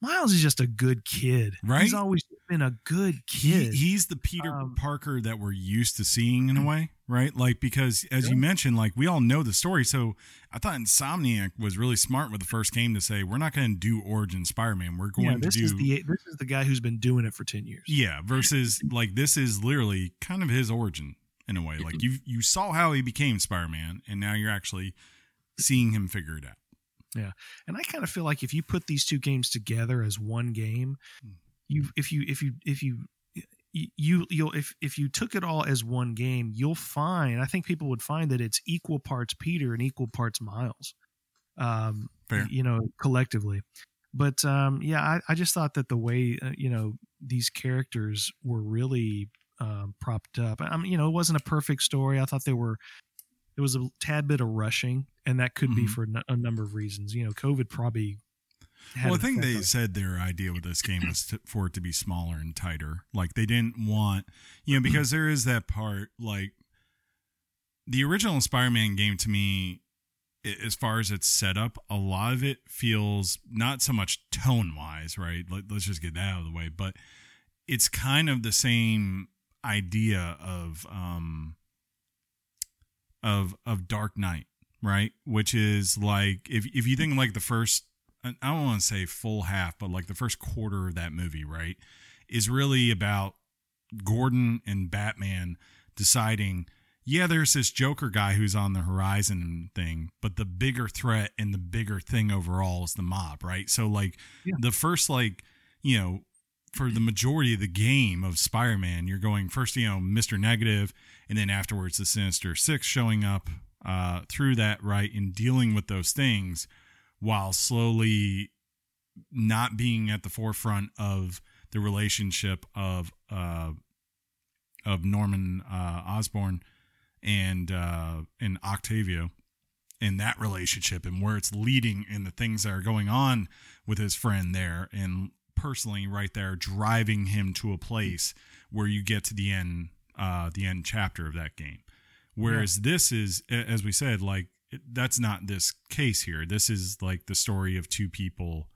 Miles is just a good kid. Right? He's always been a good kid. He, he's the Peter um, Parker that we're used to seeing in a way, right? Like because as yeah. you mentioned, like we all know the story. So I thought Insomniac was really smart with the first game to say we're not going to do Origin Spider-Man. We're going yeah, to do is the this is the guy who's been doing it for ten years. Yeah, versus like this is literally kind of his origin in a way. Like you you saw how he became Spider-Man, and now you're actually seeing him figure it out. Yeah, and I kind of feel like if you put these two games together as one game, hmm. You if you if you if you you you'll if if you took it all as one game, you'll find I think people would find that it's equal parts Peter and equal parts Miles. Um, Fair. you know, collectively. But um, yeah, I, I just thought that the way uh, you know these characters were really um, propped up. I mean, you know, it wasn't a perfect story. I thought they were there was a tad bit of rushing, and that could be Mhm. for n- a number of reasons. You know, COVID probably. Well, I think they said their idea with this game was to, for it to be smaller and tighter. Like they didn't want, you know, because there is that part. Like the original Spider-Man game to me, as far as its setup, a lot of it feels not so much tone-wise, right? Let, let's just get that out of the way, but it's kind of the same idea of um of of Dark Knight, right? Which is like if if you think like the first I don't want to say full half, but like the first quarter of that movie, right, is really about Gordon and Batman deciding, yeah, there's this Joker guy who's on the horizon thing, but the bigger threat and the bigger thing overall is the mob, right? So like Yeah. the first like, you know, for the majority of the game of Spider-Man, you're going first, you know, Mr. Negative, and then afterwards the Sinister Six showing up uh, through that, right, and dealing with those things while slowly not being at the forefront of the relationship of uh, of Norman uh, Osborn and uh, and Octavio and that relationship and where it's leading and the things that are going on with his friend there and personally right there driving him to a place where you get to the end uh the end chapter of that game. Whereas this is as we said like it, that's not this case here this is like the story of two people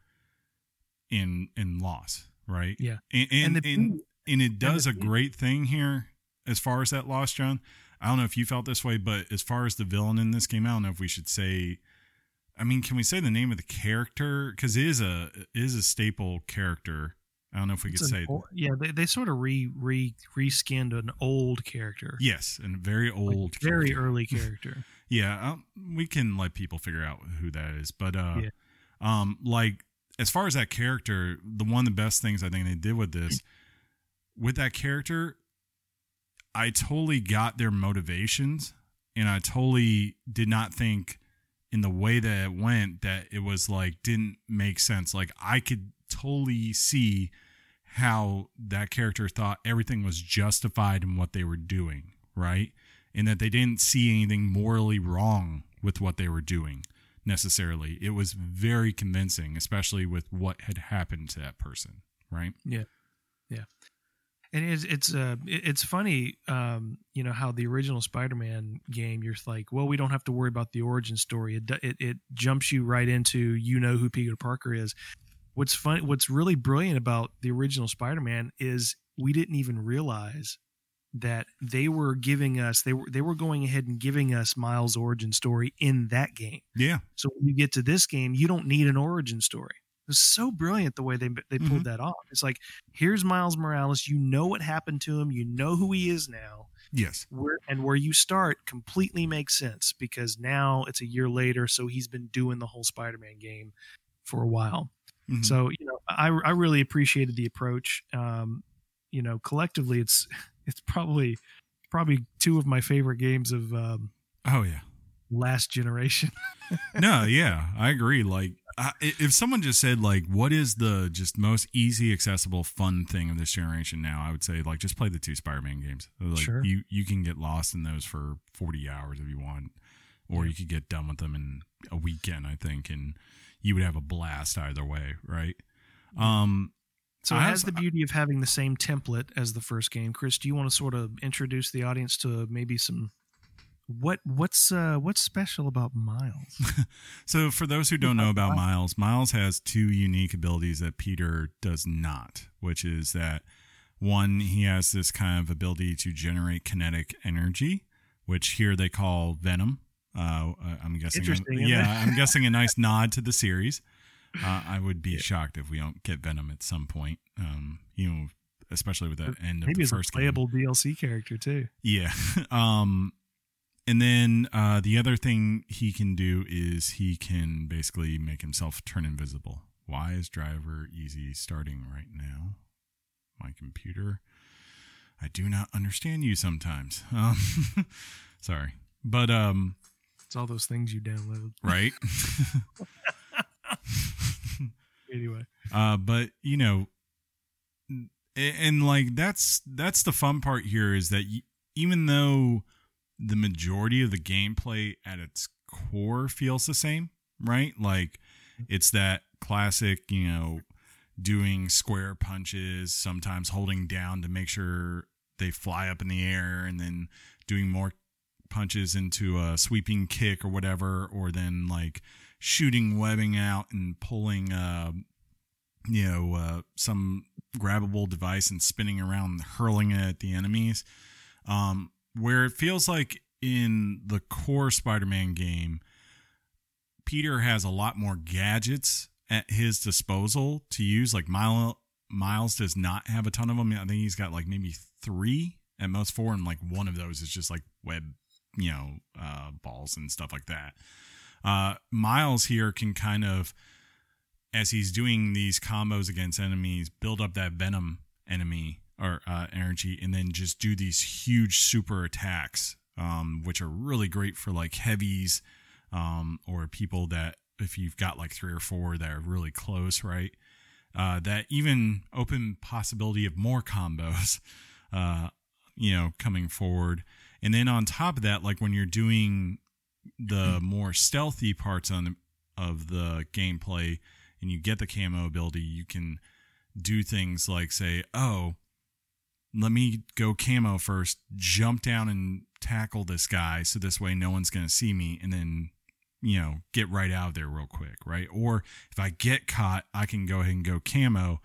in in loss right Yeah. and and, And the- and, and it does a the- great thing here as far as that loss john i don't know if you felt this way but as far as the villain in this game i don't know if we should say I mean, can we say the name of the character? Because it is a it is a staple character. I don't know if we It's could say ol- yeah, they, they sort of re re reskinned an old character, yes, and very Like, old, very character. *laughs* early character. Yeah, um, we can let people figure out who that is. But uh, Yeah. um, like as far as that character, the one of the best things I think they did with this, with that character, I totally got their motivations, and I totally did not think in the way that it went that it was like didn't make sense. Like I could totally see how that character thought everything was justified in what they were doing, right? And that they didn't see anything morally wrong with what they were doing necessarily. It was very convincing, especially with what had happened to that person, right? Yeah. Yeah. And it's it's uh it's funny um you know how the original spider-man game you're like well we don't have to worry about the origin story it it, it jumps you right into you know who peter parker is what's fun what's really brilliant about the original spider-man is we didn't even realize that they were giving us they were they were going ahead and giving us miles origin story in that game Yeah. so when you get to this game, you don't need an origin story. It was so brilliant the way they they pulled mm-hmm. that off. It's like here's Miles Morales. You know what happened to him. You know who he is now. Yes. Where and where you start completely makes sense because now it's a year later. So he's been doing the whole Spider-Man game for a while. Mhm. So you know, I I really appreciated the approach. Um, you know, collectively, it's *laughs* it's probably probably two of my favorite games of um, oh yeah. last generation. *laughs* no, yeah, I agree. Like, I, if someone just said like, "What is the just most easy, accessible, fun thing of this generation?" Now, I would say like, just play the two Spider-Man games. Like, Sure. you you can get lost in those for forty hours if you want, or Yeah. you could get done with them in a weekend. I think, and you would have a blast either way, right? Um, So I it have- has the beauty of having the same template as the first game. Chris, do you want to sort of introduce the audience to maybe some what what's uh what's special about Miles? *laughs* So, for those who don't know about *laughs* Miles, Miles has two unique abilities that Peter does not, which is that one, he has this kind of ability to generate kinetic energy, which here they call Venom. Uh, I'm guessing, Interesting, isn't yeah. I'm guessing a *laughs* nice nod to the series. Uh, I would be shocked if we don't get Venom at some point. Um, you know, especially with that end of the as a first game. playable DLC character too. Yeah. *laughs* Um and then uh the other thing he can do is he can basically make himself turn invisible. Why is driver easy starting right now? My computer. I do not understand you sometimes. *laughs* Um sorry. But um It's all those things you download. right? *laughs* Anyway, Uh, but you know, A- and like that's that's the fun part here is that y- even though the majority of the gameplay at its core feels the same right like it's that classic you know doing square punches sometimes holding down to make sure they fly up in the air and then doing more punches into a sweeping kick or whatever or then like shooting webbing out and pulling uh you know uh, some grabbable device and spinning around and hurling it at the enemies. Um where it feels like in the core spider-man game peter has a lot more gadgets at his disposal to use. Like Mile, miles does not have a ton of them i think he's got like maybe three at most four and like one of those is just like web you know uh balls and stuff like that uh miles here can kind of as he's doing these combos against enemies, build up that venom enemy or uh, energy, and then just do these huge super attacks, um, which are really great for like heavies um, or people that if you've got like three or four that are really close, right? Uh, that even open possibility of more combos, *laughs* uh, you know, coming forward. And then on top of that, like when you're doing the mm. more stealthy parts on the, of the gameplay, and you get the camo ability, you can do things like say, "Oh, let me go camo first, jump down and tackle this guy, so this way no one's going to see me, and then." You know, get right out of there real quick, right? Or if I get caught, I can go ahead and go camo,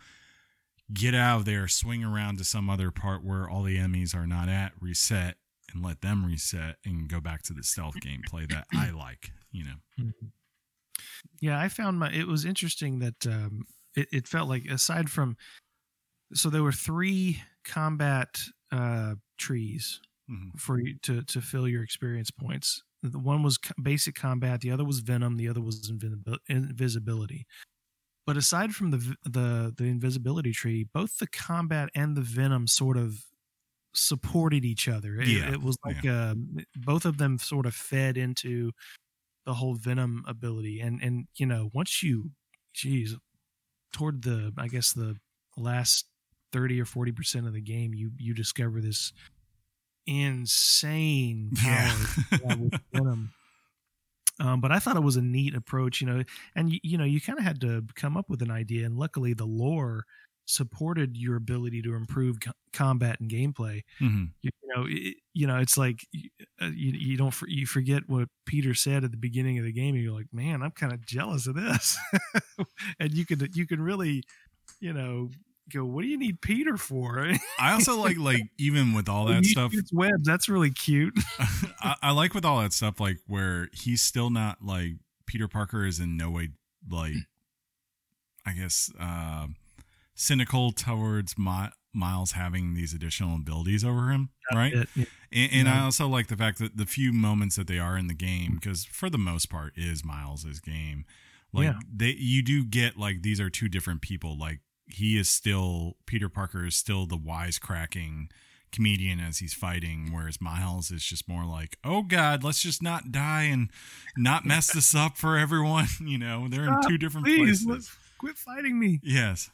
get out of there, swing around to some other part where all the enemies are not at, reset, and let them reset and go back to the stealth gameplay that I *clears throat* like, you know. Mhm. Yeah, I found my. It was interesting that um, it, it felt like aside from, so there were three combat uh, trees Mhm. for you to to fill your experience points. The one was basic combat, the other was venom, the other was invisibility. But aside from the the the invisibility tree, both the combat and the venom sort of supported each other. It, Yeah, it was like uh, both of them sort of fed into the whole venom ability, and and you know once you, geez, toward the I guess the last thirty or forty percent of the game, you you discover this insane *laughs* power Yeah. yeah, with *laughs* venom. Um, but I thought it was a neat approach, you know, and you, you know, you kind of had to come up with an idea, and luckily the lore supported your ability to improve co- combat and gameplay. Mhm. You, you know, it, you know, it's like uh, you you don't you forget what Peter said at the beginning of the game, and you're like, man, I'm kind of jealous of this, *laughs* and you could you can really, you know, go, what do you need Peter for? *laughs* I also like like even with all that stuff, shoots webs. That's really cute. *laughs* I, I like with all that stuff like where he's still not like Peter Parker is in no way like I guess uh cynical towards Mi- Miles having these additional abilities over him, right? It- yeah. And, and I also like the fact that the few moments that they are in the game, because for the most part is Miles's game. Like Yeah. they, you do get like these are two different people. Like he is still Peter Parker is still the wisecracking comedian as he's fighting, whereas Miles is just more like, oh god, let's just not die and not mess this up for everyone. *laughs* You know, they're in two different please, places. Quit fighting me. Yes.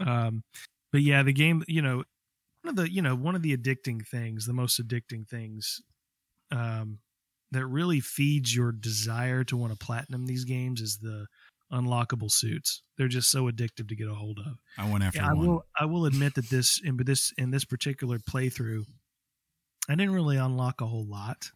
Um but yeah the game you know one of the you know one of the addicting things the most addicting things um that really feeds your desire to want to platinum these games is the unlockable suits they're just so addictive to get a hold of I went after yeah, I one. will I will admit that this in this in this particular playthrough I didn't really unlock a whole lot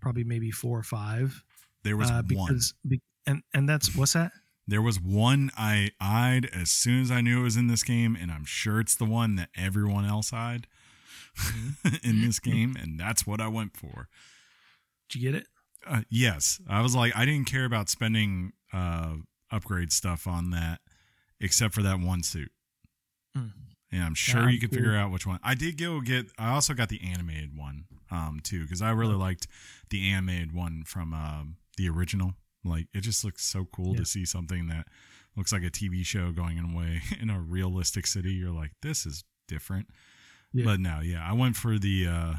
probably maybe 4 or 5 There was uh, one. be, and and that's what's that There was one I eyed as soon as I knew it was in this game, and I'm sure it's the one that everyone else eyed *laughs* in this game, and that's what I went for. did you get it Uh, yes, I was like, I didn't care about spending uh, upgrade stuff on that, except for that one suit. Hmm. And I'm sure Yeah, you could cool. figure out which one. I did go get. I also got the animated one um, too because I really liked the animated one from um, the original. Like it just looks so cool Yeah. to see something that looks like a TV show going in a way *laughs* in a realistic city. You're like, this is different. Yeah. But no, yeah, I went for the. Uh,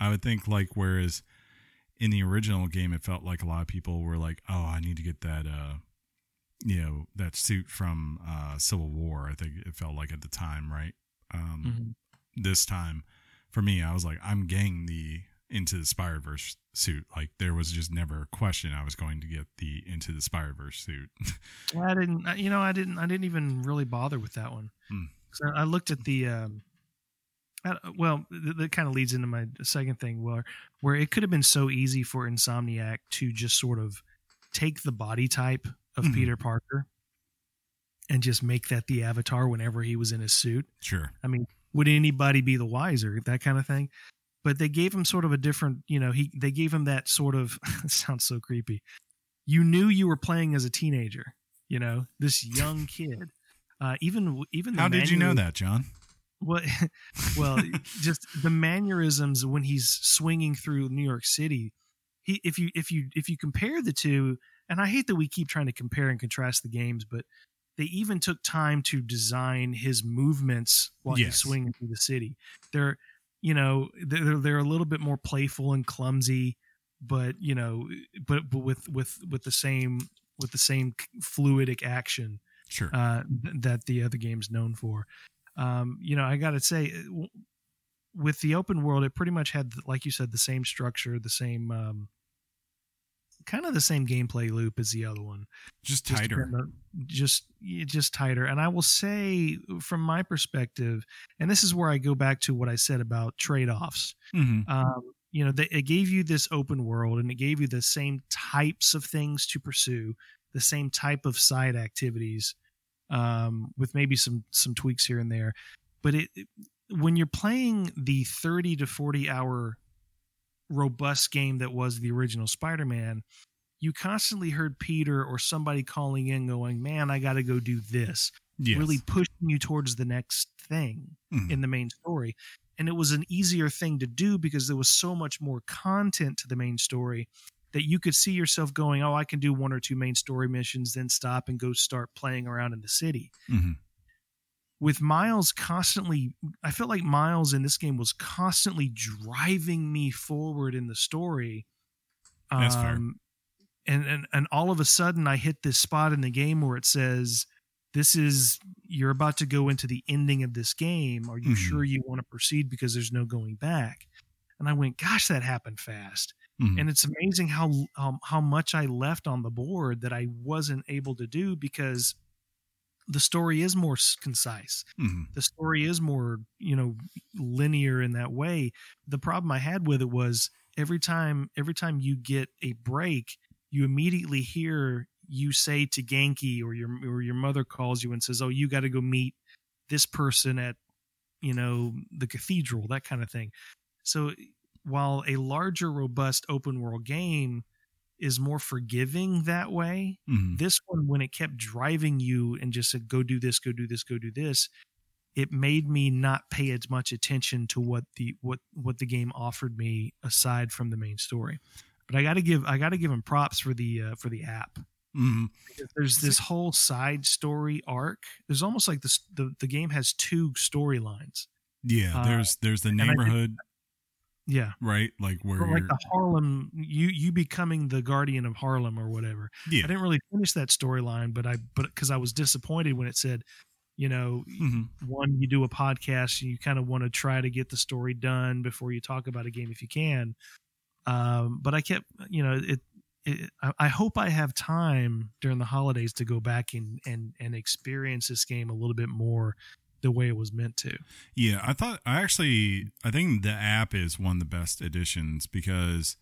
I would think like whereas in the original game, it felt like a lot of people were like, oh, I need to get that. Uh, you know that suit from uh, Civil War. I think it felt like at the time, right? Um, Mhm. This time, for me, I was like, I'm getting the Into the Spider Verse suit. Like there was just never a question I was going to get the Into the Spider Verse suit. *laughs* I didn't. You know, I didn't. I didn't even really bother with that one. Hmm. 'Cause I looked at the. Um, I, well, th- that kind of leads into my second thing, where where it could have been so easy for Insomniac to just sort of take the body type of Mhm. Peter Parker and just make that the avatar whenever he was in his suit. sure. I mean, would anybody be the wiser? That kind of thing. But they gave him sort of a different, you know, he they gave him that sort of *laughs* sounds so creepy. You knew you were playing as a teenager, you know, this young *laughs* kid. Uh, even even the How did you know that, John? Well, *laughs* well, just the mannerisms when he's swinging through New York City. He, if you if you if you compare the two, and I hate that we keep trying to compare and contrast the games, but they even took time to design his movements while he's swinging through the city. They're, you know, they're they're a little bit more playful and clumsy, but you know, but but with with with the same with the same fluidic action Sure. uh, th- that the other game's known for. Um, you know, I got to say, uh, with the open world, it pretty much had, like you said, the same structure, the same, um, kind of the same gameplay loop as the other one. just Just tighter. on- Just, just tighter. And I will say, from my perspective, and this is where I go back to what I said about trade offs hmm um, you know, they, it gave you this open world and it gave you the same types of things to pursue, the same type of side activities, um, with maybe some some tweaks here and there. But it, it- when you're playing the 30 to 40 hour robust game that was the original Spider-Man, you constantly heard Peter or somebody calling in, going, "Man, I got to go do this." Yes. Really pushing you towards the next thing Mhm. in the main story. And it was an easier thing to do because there was so much more content to the main story that you could see yourself going, Oh, I can do one or two main story missions, then stop and go start playing around in the city. Mhm. With Miles constantly, I felt like Miles in this game was constantly driving me forward in the story. Um, That's fair. And, and and all of a sudden, I hit this spot in the game where it says, "This is you're about to go into the ending of this game. Are you Mhm. sure you want to proceed because there's no going back?" And I went, "Gosh, that happened fast." Mhm. And it's amazing how um, how much I left on the board that I wasn't able to do because the story is more concise. Mhm. the story is more you know linear in that way. The problem i had with it was every time every time you get a break you immediately hear you say to Ganke or your or your mother calls you and says oh you got to go meet this person at you know the cathedral that kind of thing. So while a larger robust open world game is more forgiving that way Mhm. this one when it kept driving you and just said go do this go do this go do this it made me not pay as much attention to what the what what the game offered me aside from the main story but i got to give i got to give him props for the uh, for the app Mhm. there's this whole side story arc there's almost like this the, the game has two storylines Yeah. Uh, There's there's the neighborhood, yeah right? Like where or like the harlem you you becoming the guardian of harlem or whatever yeah. I didn't really finish that storyline, but I but because I was disappointed when it said, you know, Mhm. one you do a podcast and you kind of want to try to get the story done before you talk about a game if you can. Um, but I kept, you know, it. it I, I hope I have time during the holidays to go back and and and experience this game a little bit more the way it was meant to. Yeah, I thought I actually I think the app is one of the best additions because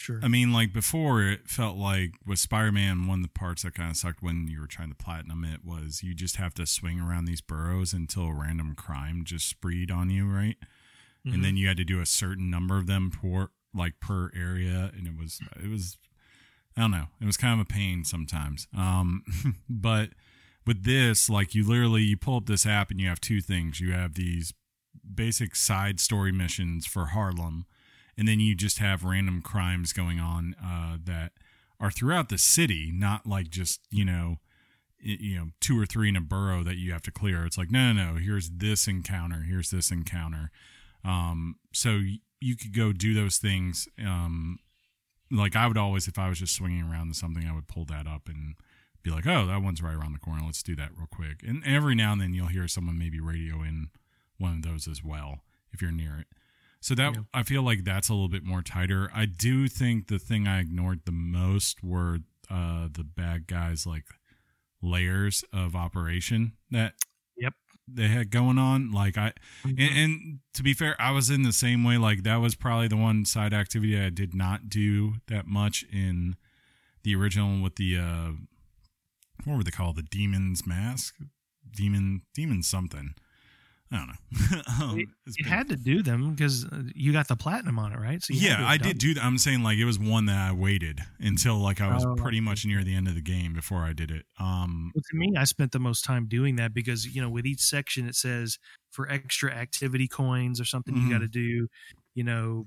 Sure. I mean like before it felt like with Spider-Man one of the parts that kind of sucked when you were trying to platinum it was you just have to swing around these boroughs until a random crime just spreed on you, right? Mhm. And then you had to do a certain number of them per like per area and it was it was I don't know. It was kind of a pain sometimes. Um *laughs* but with this like you literally you pull up this app and you have two things. You have these basic side story missions for Harlem and then you just have random crimes going on uh that are throughout the city, not like just, you know, you know, two or three in a borough that you have to clear. It's like, no, no, no, here's this encounter, here's this encounter. Um, so you could go do those things. Um, like I would always, if I was just swinging around to something, I would pull that up and be like, oh, that one's right around the corner. Let's do that real quick. And every now and then you'll hear someone maybe radio in one of those as well if you're near it. So that Yeah. I feel like that's a little bit more tighter. I do think the thing I ignored the most were uh, the bad guys like layers of operation that Yep. they had going on. Like I and, and to be fair, I was in the same way. Like that was probably the one side activity I did not do that much in the original with the uh what were they called? The demon's mask, demon, demon something. I don't know. *laughs* um, it's You been- had to do them because you got the platinum on it, right? So you yeah, I did do that. I'm saying like it was one that I waited until like I was Oh, pretty much near the end of the game before I did it. Um, to me, I spent the most time doing that because you know, with each section, it says for extra activity coins or something you Mhm. got to do, you know,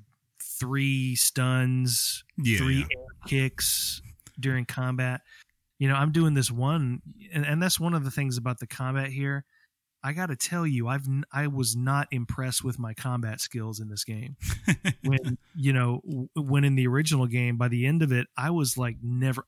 three stuns, yeah, three yeah. air kicks during combat. You know, I'm doing this one, and, and that's one of the things about the combat here. I got to tell you, I've I was not impressed with my combat skills in this game. *laughs* when you know, when in the original game, by the end of it, I was like never.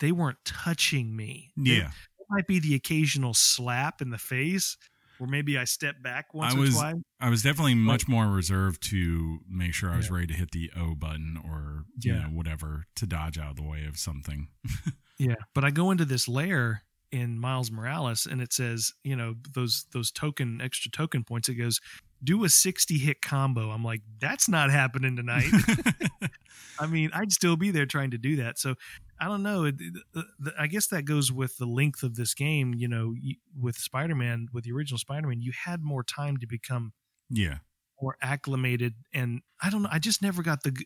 They weren't touching me. Yeah. might be the occasional slap in the face, or maybe I step back once I or was- twice. I was definitely much more reserved to make sure I was Yeah. ready to hit the O button or you Yeah. know whatever to dodge out of the way of something. *laughs* Yeah, but I go into this layer in Miles Morales, and it says, you know, those those token extra token points. It goes, do a sixty hit combo. I'm like, that's not happening tonight. *laughs* *laughs* I mean, I'd still be there trying to do that. So I don't know. It- it- the- the- I guess that goes with the length of this game. You know, with Spider Man, with the original Spider Man, you had more time to become yeah, more acclimated and i don't know i just never got the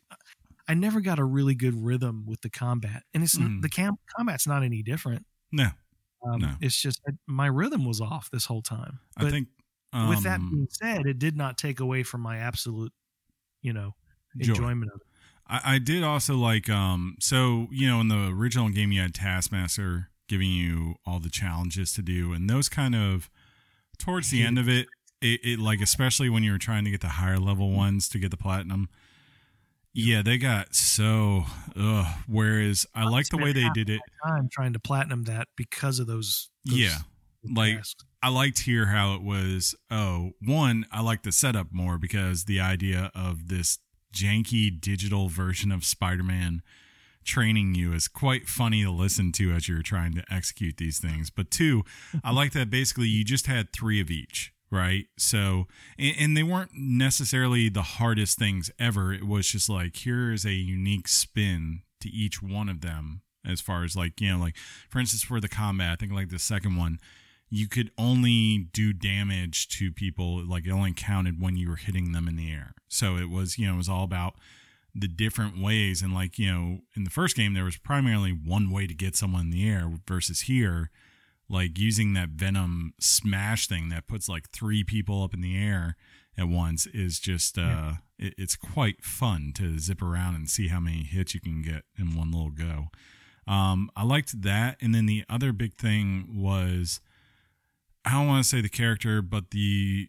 i never got a really good rhythm with the combat and it's Mhm. the cam- combat's not any different no, um, No. it's just my rhythm was off this whole time I think um, with that being said it did not take away from my absolute you know Joy. enjoyment of it I, I did also like um so you know in the original game you had Taskmaster giving you all the challenges to do and those kind of towards the end of it, it it like especially when you were trying to get the higher level ones to get the platinum yeah they got so ugh. whereas I like the way they did it I'm trying to platinum that because of those, those Yeah, like- tasks. I liked here how it was. Oh, one, I like the setup more because the idea of this janky digital version of Spider Man training you is quite funny to listen to as you're trying to execute these things. But two, I like that basically you just had three of each, right? So, and, and they weren't necessarily the hardest things ever. It was just like, here is a unique spin to each one of them. As far as like, you know, like for instance, for the combat, I think like the second one, you could only do damage to people like it only counted when you were hitting them in the air so it was you know it was all about the different ways and like you know in the first game there was primarily one way to get someone in the air versus here like using that venom smash thing that puts like three people up in the air at once is just uh Yeah. it, it's quite fun to zip around and see how many hits you can get in one little go um i liked that and then the other big thing was I don't want to say the character, but the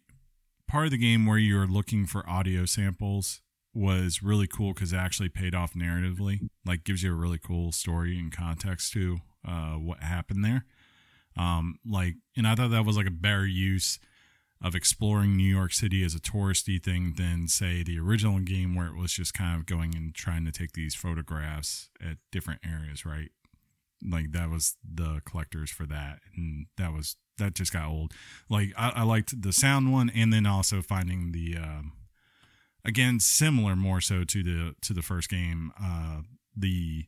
part of the game where you're looking for audio samples was really cool because it actually paid off narratively. Like gives you a really cool story and context to uh, what happened there. Um, like, and I thought that was like a better use of exploring New York City as a touristy thing than say the original game where it was just kind of going and trying to take these photographs at different areas, right? Like that was the collectors for that, and that was that just got old. Like I, I liked the sound one, and then also finding the um, again similar more so to the to the first game. Uh, the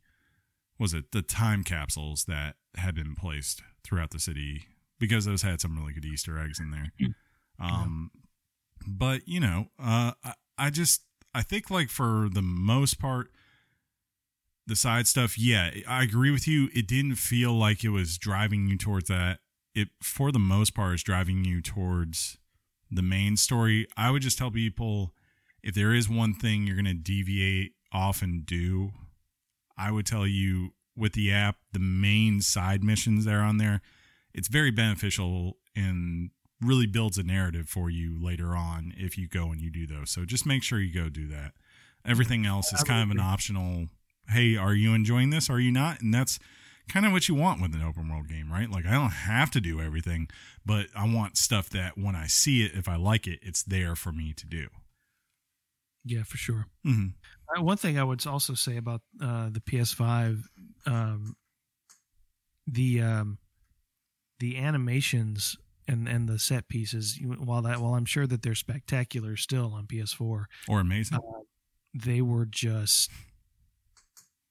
was it the time capsules that had been placed throughout the city because those had some really good Easter eggs in there. Um, but you know, uh, I, I just I think like for the most part, the side stuff, yeah, I agree with you. It didn't feel like it was driving you towards that. It for the most part is driving you towards the main story. I would just tell people if there is one thing you're going to deviate off and do, I would tell you with the app, the main side missions that are on there, it's very beneficial and really builds a narrative for you later on if you go and you do those. So just make sure you go do that. Everything else is kind of an optional, hey, are you enjoying this? Are you not? And that's kind of what you want with an open world game, right? Like I don't have to do everything, but I want stuff that when I see it, if I like it, it's there for me to do. Yeah, for sure. Mm-hmm. Uh, one thing I would also say about uh, the PS5, um, the um, the animations and and the set pieces, while that while I'm sure that they're spectacular still on PS4, Or amazing. uh, they were just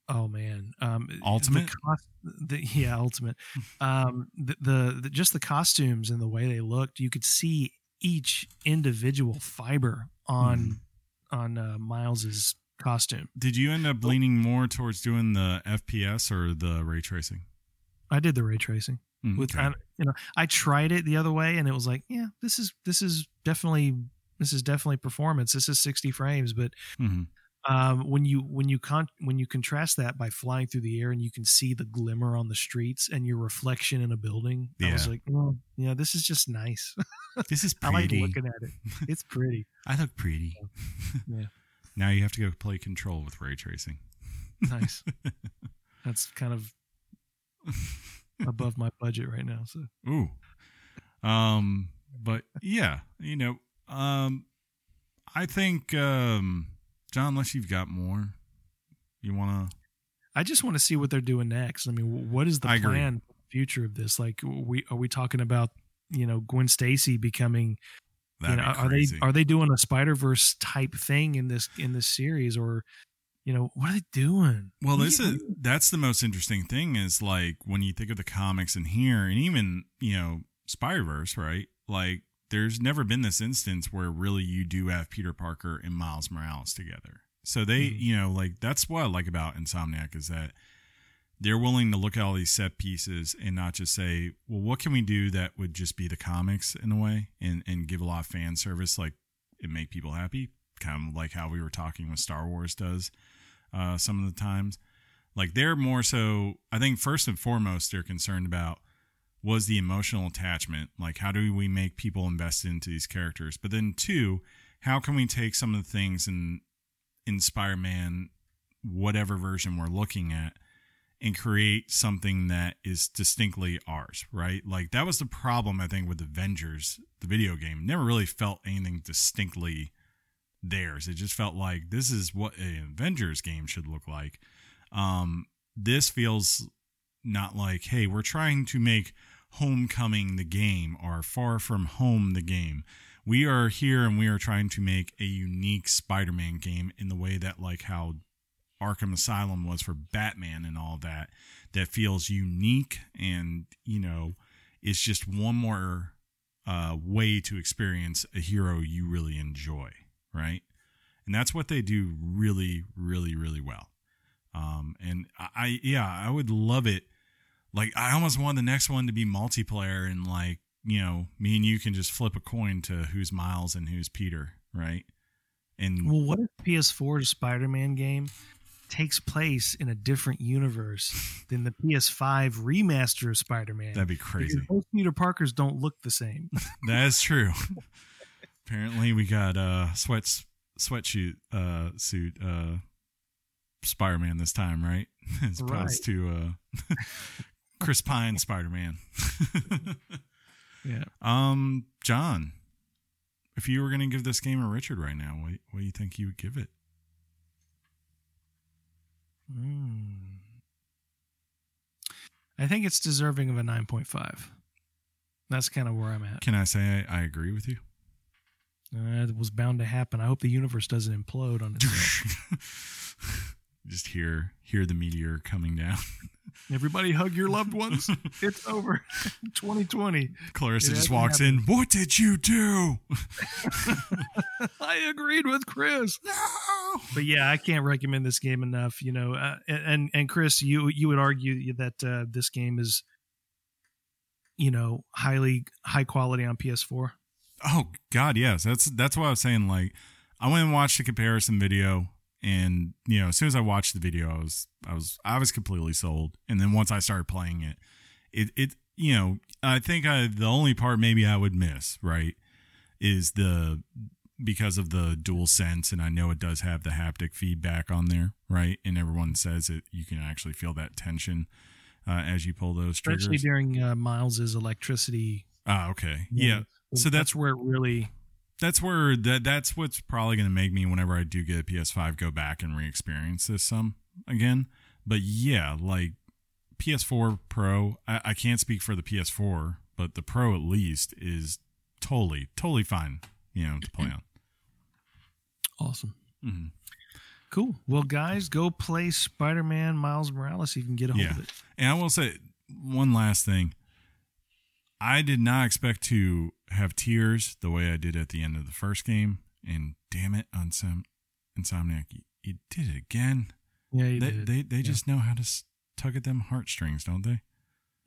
oh man, um, Ultimate? The, cos- the, yeah, ultimate. Um, the, the, the just the costumes and the way they looked, you could see each individual fiber on Mm-hmm. on uh, Miles's costume. Did you end up leaning more towards doing the FPS or the ray tracing? I did the ray tracing Mm, with okay. I, you know I tried it the other way and it was like yeah this is this is definitely this is definitely performance this is 60 frames but Mhm. um, when you when you con- when you contrast that by flying through the air and you can see the glimmer on the streets and your reflection in a building I was like oh, yeah this is just nice This is *laughs* I like pretty. looking at it it's pretty *laughs* I look pretty. Yeah. Now you have to go play Control with ray tracing. nice *laughs* that's kind of above my budget right now so Ooh. Um, but yeah, you know, um, I think, um, John, unless you've got more, you want to, I just want to see what they're doing next. I mean, what is the I plan for the future of this? Like, we are we talking about you know Gwen Stacy becoming? You that'd know, are they are they doing a Spider Verse type thing in this in this series, or you know, what are they doing? Well, What this you is that's the most interesting thing is like when you think of the comics in here, and even you know Spider Verse, right? Like, there's never been this instance where really you do have Peter Parker and Miles Morales together. So they, Mhm. you know, like that's what I like about Insomniac is that they're willing to look at all these set pieces and not just say, well, what can we do that would just be the comics in a way and and give a lot of fan service, like it make people happy, kind of like how we were talking with Star Wars does uh, some of the times. Like they're more so, I think first and foremost, they're concerned about was the emotional attachment. Like how do we make people invested into these characters? But then two, how can we take some of the things and in Spider-Man, whatever version we're looking at, and create something that is distinctly ours, right? Like that was the problem I think with Avengers, the video game. Never really felt anything distinctly theirs. It just felt like this is what an Avengers game should look like. Um, this feels not like, hey, we're trying to make Homecoming the game or Far From Home the game. We are here and we are trying to make a unique Spider-Man game in the way that like how Arkham Asylum was for Batman and all that that feels unique and you know it's just one more uh, way to experience a hero you really enjoy right? And that's what they do really really really well. Um, and I, I yeah i would love it. Like i almost want the next one to be multiplayer and like you know me and you can just flip a coin to who's miles and who's peter right? And Well, what if PS4 Spider Man game takes place in a different universe than the PS5 remaster of Spider Man? that'd be crazy Both Peter Parkers don't look the same. *laughs* That is true. Apparently, we got uh sweats sweatshirt uh suit uh Spider Man this time, right? *laughs* As opposed to uh *laughs* Chris Pine Spider Man. yeah. um, John, if you were going to give this game a Richard right now, what what do you think you would give it? Mm. I think it's deserving of a 9.5. That's kind of where I'm at. Can I say I, I agree with you? Uh, it was bound to happen. I hope the universe doesn't implode on *laughs* itself. Just hear hear the meteor coming down. *laughs* Everybody hug your loved ones. *laughs* it's over. *laughs* 2020. Clarissa It just walks in. What did you do? *laughs* I agreed with Chris. No. But yeah, I can't recommend this game enough. You know, uh, and and Chris, you you would argue that uh, this game is, you know, highly high quality on PS4. Oh God, yes. That's that's what I was saying. Like, I went and watched the comparison video, and you know, as soon as I watched the video, I was I was I was completely sold. And then once I started playing it, it it you know, I think I the only part maybe I would miss right is the because of the dual sense and I know it does have the haptic feedback on there, right? And everyone says it you can actually feel that tension uh, as you pull those triggers especially during uh, Miles's electricity. Ah, okay, yeah. moments. So that's- where it really. That's where that that's what's probably going to make me whenever I do get a PS5 go back and re-experience this some again. But yeah, like PS4 Pro, I, I can't speak for the PS4, but the Pro at least is totally totally fine, you know, to play on. Awesome. hmm Cool. Well, guys, go play Spider Man Miles Morales. You can get a hold Yeah. of it. And I will say one last thing. I did not expect to have tears the way I did at the end of the first game, and damn it, Insom- Insomniac, you, you did it again. Yeah, you They did. they, they Yeah. just know how to tug at them heartstrings, don't they?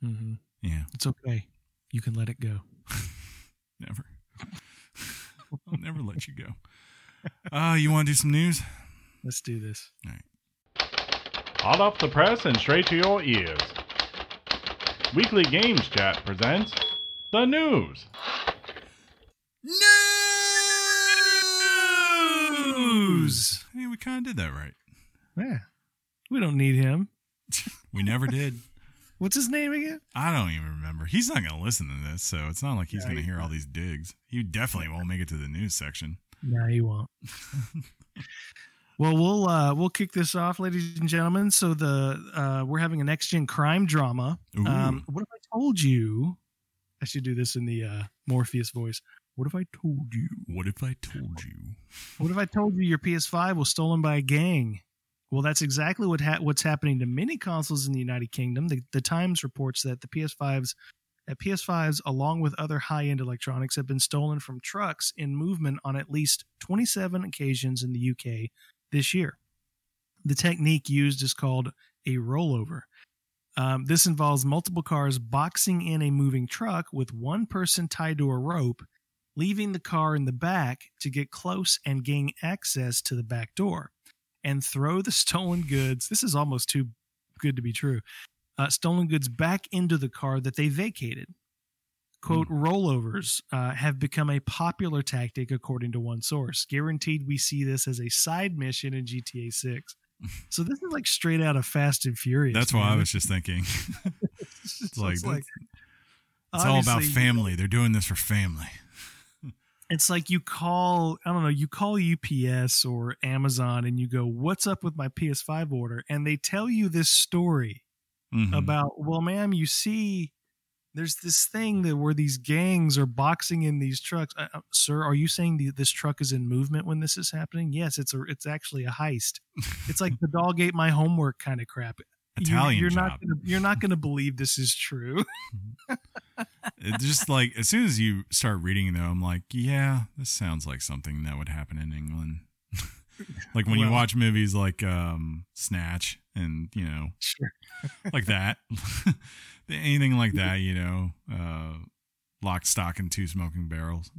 hmm Yeah, It's okay. You can let it go. *laughs* never. I'll *laughs* never let you go. Uh, you want to do some news? Let's do this. Hot off the press and straight to your ears. Weekly Games Chat presents the news. News. Hey, we kind of did that right. Yeah. We don't need him. *laughs* We never did. What's his name again? I don't even remember. He's not going to listen to this, so it's not like he's going to he's hear all these digs. He definitely won't make it to the news section. No, he won't. well, we'll uh, we'll kick this off, ladies and gentlemen. So the uh, we're having a next gen crime drama. Um, what if I told you? I should do this in the uh, Morpheus voice. What if I told you? what if I told you? What if I told you your PS5 was stolen by a gang? Well, that's exactly what ha- what's happening to many consoles in the United Kingdom. The, the Times reports that the PS5s, that PS5s, along with other high-end electronics, have been stolen from trucks in movement on at least 27 occasions in the UK this year. The technique used is called a rollover. Um, this involves multiple cars boxing in a moving truck with one person tied to a rope leaving the car in the back to get close and gain access to the back door and throw the *laughs* stolen goods. This is almost too good to be true. Uh, stolen goods back into the car that they vacated. Quote, rollovers uh, have become a popular tactic, according to one source. Guaranteed, we see this as a side mission in GTA 6. *laughs* So this is like straight out of Fast and Furious. That's what I was just thinking. It's *laughs* It's like, it's like it's all about family. They're doing this for family. It's like you call i don't know you call ups or amazon and you go what's up with my ps5 order? And they tell you this story Mhm. about well ma'am you see there's this thing that where these gangs are boxing in these trucks. Uh, uh, sir are you saying the, this truck is in movement when this is happening? Yes it's a it's actually a heist. It's like *laughs* the dog ate my homework kind of crap Italian you're job. not gonna, you're not going to believe this is true *laughs* It's just like as soon as you start reading though, I'm like, yeah, this sounds like something that would happen in England. *laughs* like when you watch movies like um Snatch and you know sure *laughs* like that, anything like that, you know, uh, lock, stock, and two smoking barrels.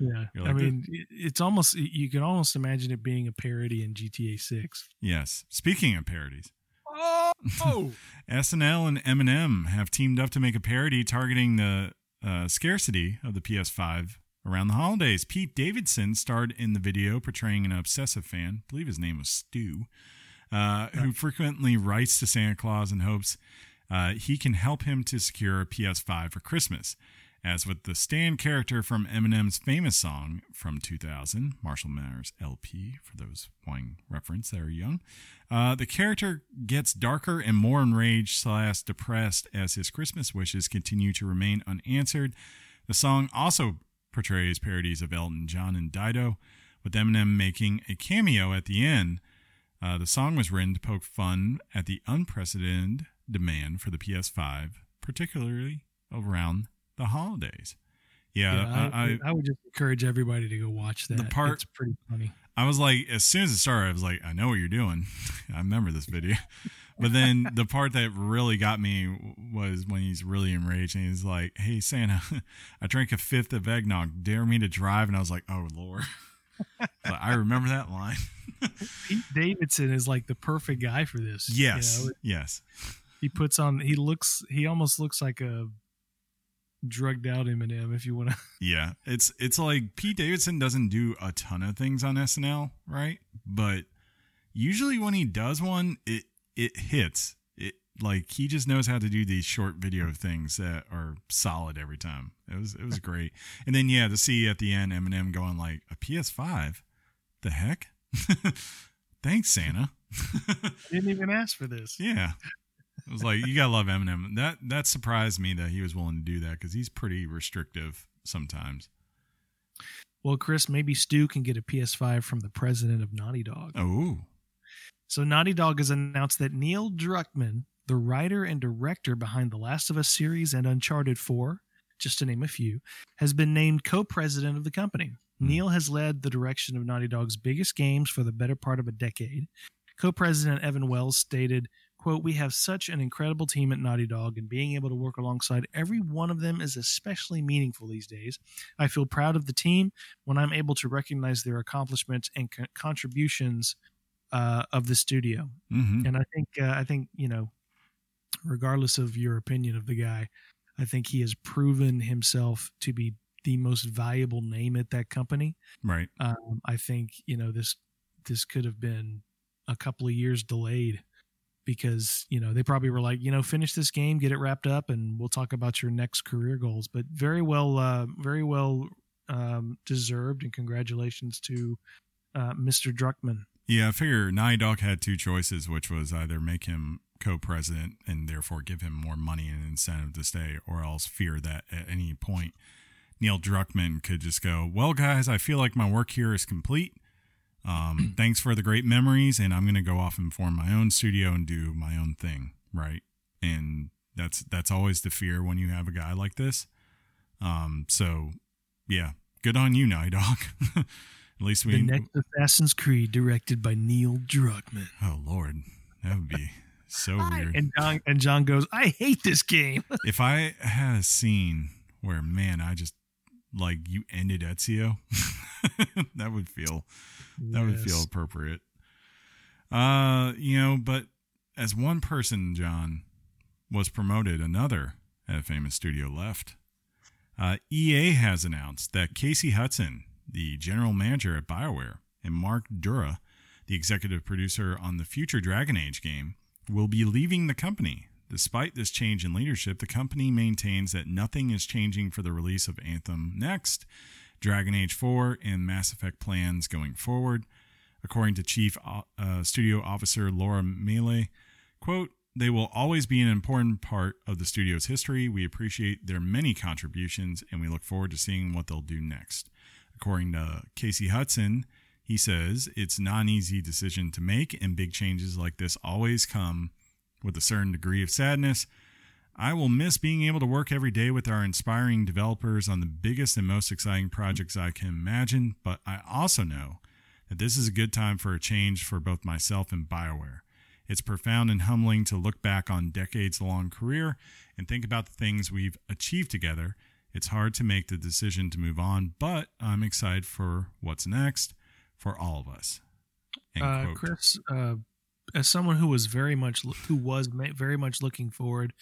Yeah, You're I mean, it's almost you can almost imagine it being a parody in GTA Six. yes. Speaking of parodies, Oh, *laughs* SNL and Eminem have teamed up to make a parody targeting the uh, scarcity of the PS5 around the holidays. Pete Davidson starred in the video portraying an obsessive fan, I believe his name was Stu, uh, who frequently writes to Santa Claus and hopes uh, he can help him to secure a PS5 for Christmas. As with the Stan character from Eminem's famous song from 2000, Marshall Mathers LP, for those wanting reference that are young, uh, the character gets darker and more enraged slash depressed as his Christmas wishes continue to remain unanswered. The song also portrays parodies of Elton John and Dido, with Eminem making a cameo at the end. Uh, the song was written to poke fun at the unprecedented demand for the PS5, particularly around the holidays. Yeah, yeah, I, I, I, would just encourage everybody to go watch that. The part- it's pretty funny. I was like, as soon as it started, I was like, I know what you're doing. *laughs* I remember this video. *laughs* But then the part that really got me was when he's really enraged and he's like, Hey, Santa, *laughs* I drank a fifth of eggnog. Dare me to drive? And I was like, Oh, Lord. But I remember that line. Pete Davidson is like the perfect guy for this. you Yes. know? Yes. he puts on. He looks. He almost looks like a drugged out Eminem. If you want to. *laughs* Yeah. It's it's like Pete Davidson doesn't do a ton of things on SNL, right? But usually when he does one, it it hits. It like he just knows how to do these short video things that are solid every time. It was it was *laughs* great. And then yeah, to see at the end Eminem going like a PS5, the heck? *laughs* Thanks, Santa. I didn't even ask for this. yeah, it was like you gotta love Eminem. That that surprised me that he was willing to do that because he's pretty restrictive sometimes. Well, Chris, maybe Stu can get a PS5 from the president of Naughty Dog. Oh, So Naughty Dog has announced that Neil Druckmann, the writer and director behind the Last of Us series and Uncharted 4, just to name a few, has been named co-president of the company. Hmm. Neil has led the direction of Naughty Dog's biggest games for the better part of a decade. Co-president Evan Wells stated, quote, We have such an incredible team at Naughty Dog, and being able to work alongside every one of them is especially meaningful these days. I feel proud of the team when I'm able to recognize their accomplishments and co- contributions uh, of the studio. hmm And I think uh, I think you know, regardless of your opinion of the guy, I think he has proven himself to be the most valuable name at that company. right. Um, I think you know this this could have been a couple of years delayed because you know they probably were like you know finish this game get it wrapped up and we'll talk about your next career goals but very well uh, very well um, deserved and congratulations to uh, mr Druckmann Yeah, I figure Dog had two choices, which was either make him co-president and therefore give him more money and incentive to stay, or else fear that at any point Neil Druckmann could just go, "Well, guys, I feel like my work here is complete. Um, *clears throat* thanks for the great memories, and I'm going to go off and form my own studio and do my own thing." Right, and that's that's always the fear when you have a guy like this. Um, so yeah, good on you, Naughty Dog. *laughs* At least we the next assassin's creed directed by neil druckmann Oh Lord, that would be so *laughs* weird. and john and john goes i hate this game *laughs* if I had a scene where, man, I just like you ended Ezio, *laughs* that would feel that would feel appropriate. Uh, you know, but as one person, John, was promoted, another at a famous studio left. Uh, EA has announced that Casey Hudson, the general manager at BioWare, and Mark Darrah, the executive producer on the future Dragon Age game, will be leaving the company. Despite this change in leadership, the company maintains that nothing is changing for the release of Anthem next, Dragon Age 4, and Mass Effect plans going forward. According to Chief uh, Studio Officer Laura Miele, quote, they will always be an important part of the studio's history. We appreciate their many contributions and we look forward to seeing what they'll do next. According to Casey Hudson, he says it's not an easy decision to make, and big changes like this always come with a certain degree of sadness. I will miss being able to work every day with our inspiring developers on the biggest and most exciting projects I can imagine, but I also know that this is a good time for a change for both myself and BioWare. It's profound and humbling to look back on decades long career and think about the things we've achieved together. It's hard to make the decision to move on, but I'm excited for what's next for all of us. Uh. Chris, uh, as someone who was very much who was very much looking forward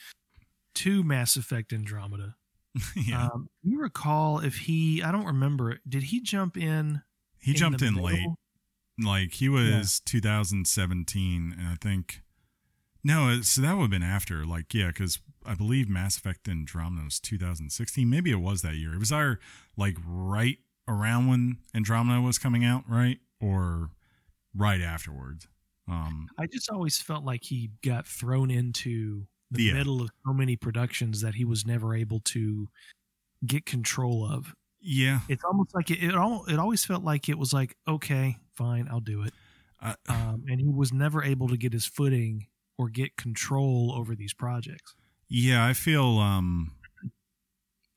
to Mass Effect Andromeda, *laughs* yeah, um, you recall if he? I don't remember. Did he jump in? he in jumped in late. Like he was 2017, and I think no, so that would have been after. Like yeah, because I believe Mass Effect Andromeda was 2016. Maybe it was that year. It was our like right around when Andromeda was coming out, right, or right afterwards. Um, I just always felt like he got thrown into the Yeah. middle of so many productions that he was never able to get control of. yeah, It's almost like it. It, al- it always felt like it was like, okay, fine, I'll do it. I, *sighs* Um, and he was never able to get his footing or get control over these projects. Yeah, I feel um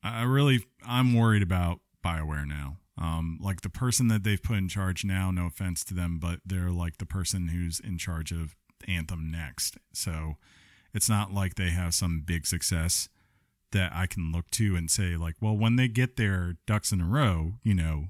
I really I'm worried about BioWare now. Um like the person that they've put in charge now, no offense to them, but they're like the person who's in charge of Anthem next. So it's not like they have some big success that I can look to and say like, well, when they get their ducks in a row, you know,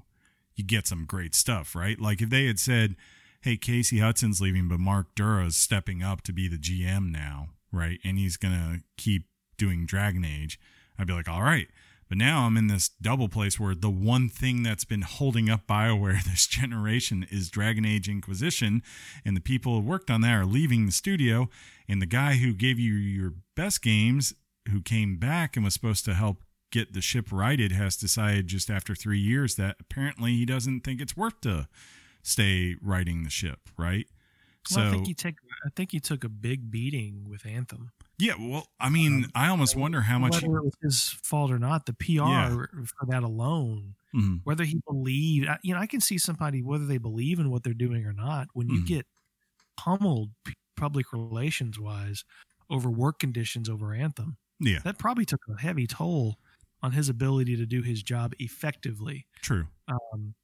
you get some great stuff, right? Like if they had said, "Hey, Casey Hudson's leaving, but Mark Darrah's stepping up to be the GM now," right? And he's gonna keep doing Dragon Age. I'd be like, "All right." But now I'm in this double place where the one thing that's been holding up BioWare *laughs* this generation is Dragon Age Inquisition, and the people who worked on that are leaving the studio, and the guy who gave you your best games, who came back and was supposed to help get the ship righted, has decided just after three years that apparently he doesn't think it's worth to stay righting the ship, right? Well, I think he took. I think he took a big beating with Anthem. Yeah, well, I mean, Um, I almost wonder how much. whether it was his fault or not. The PR Yeah. for that alone, Mhm. whether he believed, you know, I can see somebody whether they believe in what they're doing or not. When you Mhm. get pummeled public relations wise over work conditions over Anthem, Yeah, that probably took a heavy toll on his ability to do his job effectively. true. Um,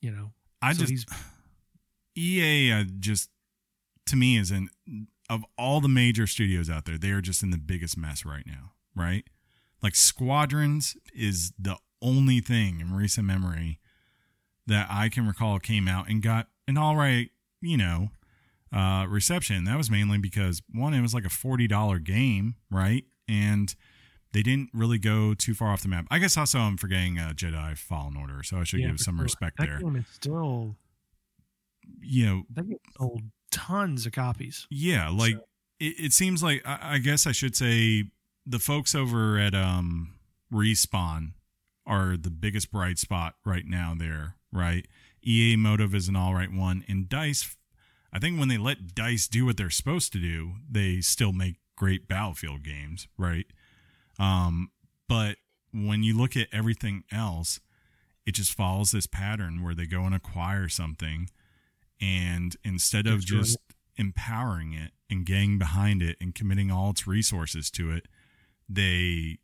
you know, I so just EA uh, just to me is in of all the major studios out there, they are just in the biggest mess right now, right? Like Squadrons is the only thing in recent memory that I can recall came out and got an all right, you know, uh, reception. That was mainly because one, it was like a forty dollar game, right? And they didn't really go too far off the map. I guess also I'm forgetting uh, Jedi Fallen Order, so I should yeah, give some sure. respect that there. game is still You know, that sold tons of copies. Yeah, like So- it, it seems like I, I guess I should say the folks over at um Respawn are the biggest bright spot right now there, right? EA Motive is an all right one and Dice I think when they let Dice do what they're supposed to do, they still make great Battlefield games, right? Um but when you look at everything else, it just follows this pattern where they go and acquire something and instead of just empowering it and getting behind it and committing all its resources to it, they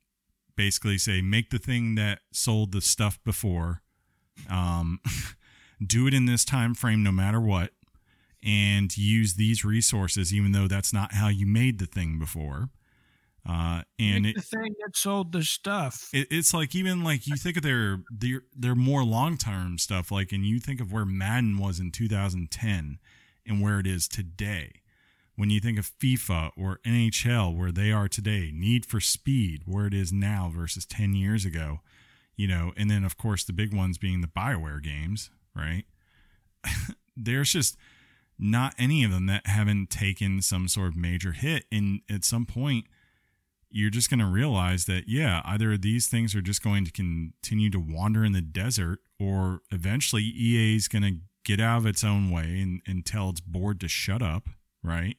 basically say make the thing that sold the stuff before, um, *laughs* do it in this time frame no matter what, and use these resources even though that's not how you made the thing before. Uh, and Make it, the thing that sold the stuff. it, it's like even like you think of their their their more long term stuff, like and you think of where Madden was in 2010 and where it is today. When you think of FIFA or NHL, where they are today, Need for Speed, where it is now versus 10 years ago, you know, and then of course the big ones being the Bioware games, right? *laughs* There's just not any of them that haven't taken some sort of major hit, and at some point you're just going to realize that yeah either these things are just going to continue to wander in the desert or eventually ea is going to get out of its own way and, and tell its board to shut up right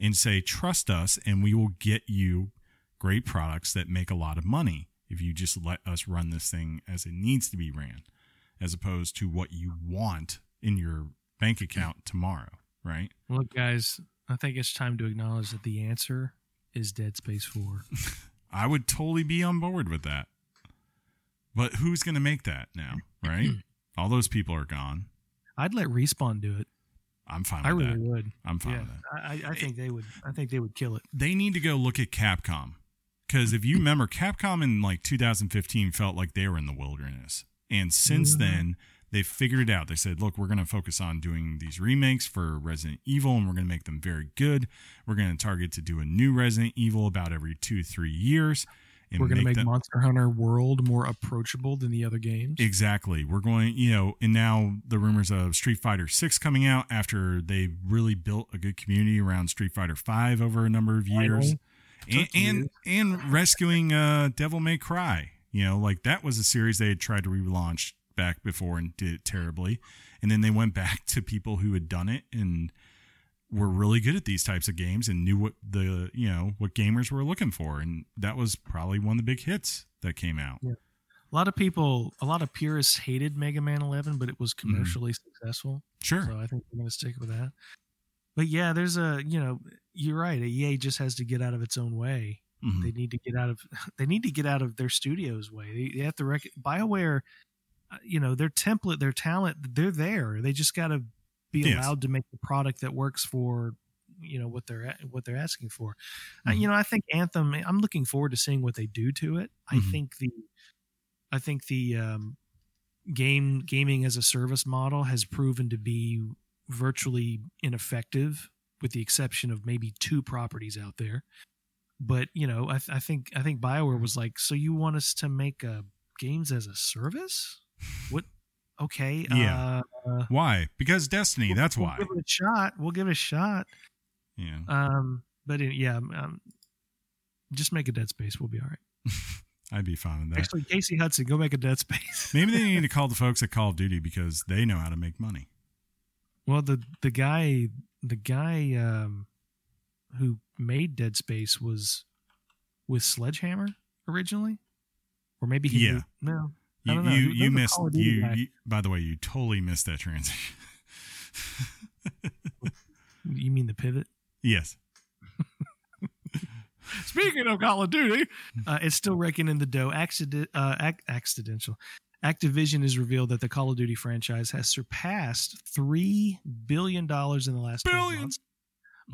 and say trust us and we will get you great products that make a lot of money if you just let us run this thing as it needs to be ran as opposed to what you want in your bank account tomorrow right? Look, guys, I think it's time to acknowledge that the answer is Dead Space 4. *laughs* I would totally be on board with that. But who's going to make that now, *clears throat* right? All those people are gone. I'd let Respawn do it. I'm fine I really that. would. I'm fine Yeah, with that. I, I- think they would. I think they would kill it. They need to go look at Capcom. Because if you remember, Capcom in like 2015 felt like they were in the wilderness. And since Mhm. then, they figured it out. They said, look, we're going to focus on doing these remakes for Resident Evil and we're going to make them very good. We're going to target to do a new Resident Evil about every two, three years. And We're going to make them- Monster Hunter World more approachable than the other games. Exactly. We're going, you know, and now the rumors of Street Fighter 6 coming out after they really built a good community around Street Fighter 5 over a number of years. And, and and rescuing uh Devil May Cry. You know, like that was a series they had tried to relaunch back before and did it terribly. And then they went back to people who had done it and were really good at these types of games and knew what the you know what gamers were looking for and that was probably one of the big hits that came out a lot of people, a lot of purists hated Mega Man 11, but it was commercially successful. sure So I think we're going to stick with that. But yeah, there's a you know you're right. EA just has to get out of its own way. Mhm. They need to get out of *laughs* they need to get out of their studio's way. They, they have to rec- Bioware, you know, their template, their talent, they're there. They just got to be Yes. allowed to make the product that works for you know what they're what they're asking for. Uh, Mhm. you know, I think Anthem. I'm looking forward to seeing what they do to it. I Mhm. think the I think the um, game gaming as a service model has proven to be virtually ineffective, with the exception of maybe two properties out there. but you know, I, I think I think Bioware was like, so you want us to make uh, games as a service? What? Okay, Yeah. Uh, Why? Because Destiny. That's we'll why. give it a shot. We'll give it a shot. Yeah. Um, but it, yeah, um, just make a Dead Space. We'll be all right. *laughs* I'd be fine with that. Actually, Casey Hudson, go make a Dead *laughs* Space. Maybe they need to call the folks at Call of Duty because they know how to make money. well, the the guy the guy um, who made Dead Space was with Sledgehammer originally, or maybe he Yeah. moved- no. You you, you missed you, you by the way, you totally missed that transition. *laughs* You mean the pivot? yes. *laughs* Speaking of Call of Duty, uh, it's still raking in the dough. Accident, uh, ac- accidental. Activision has revealed that the Call of Duty franchise has surpassed three billion dollars in the last 12 Billion. months.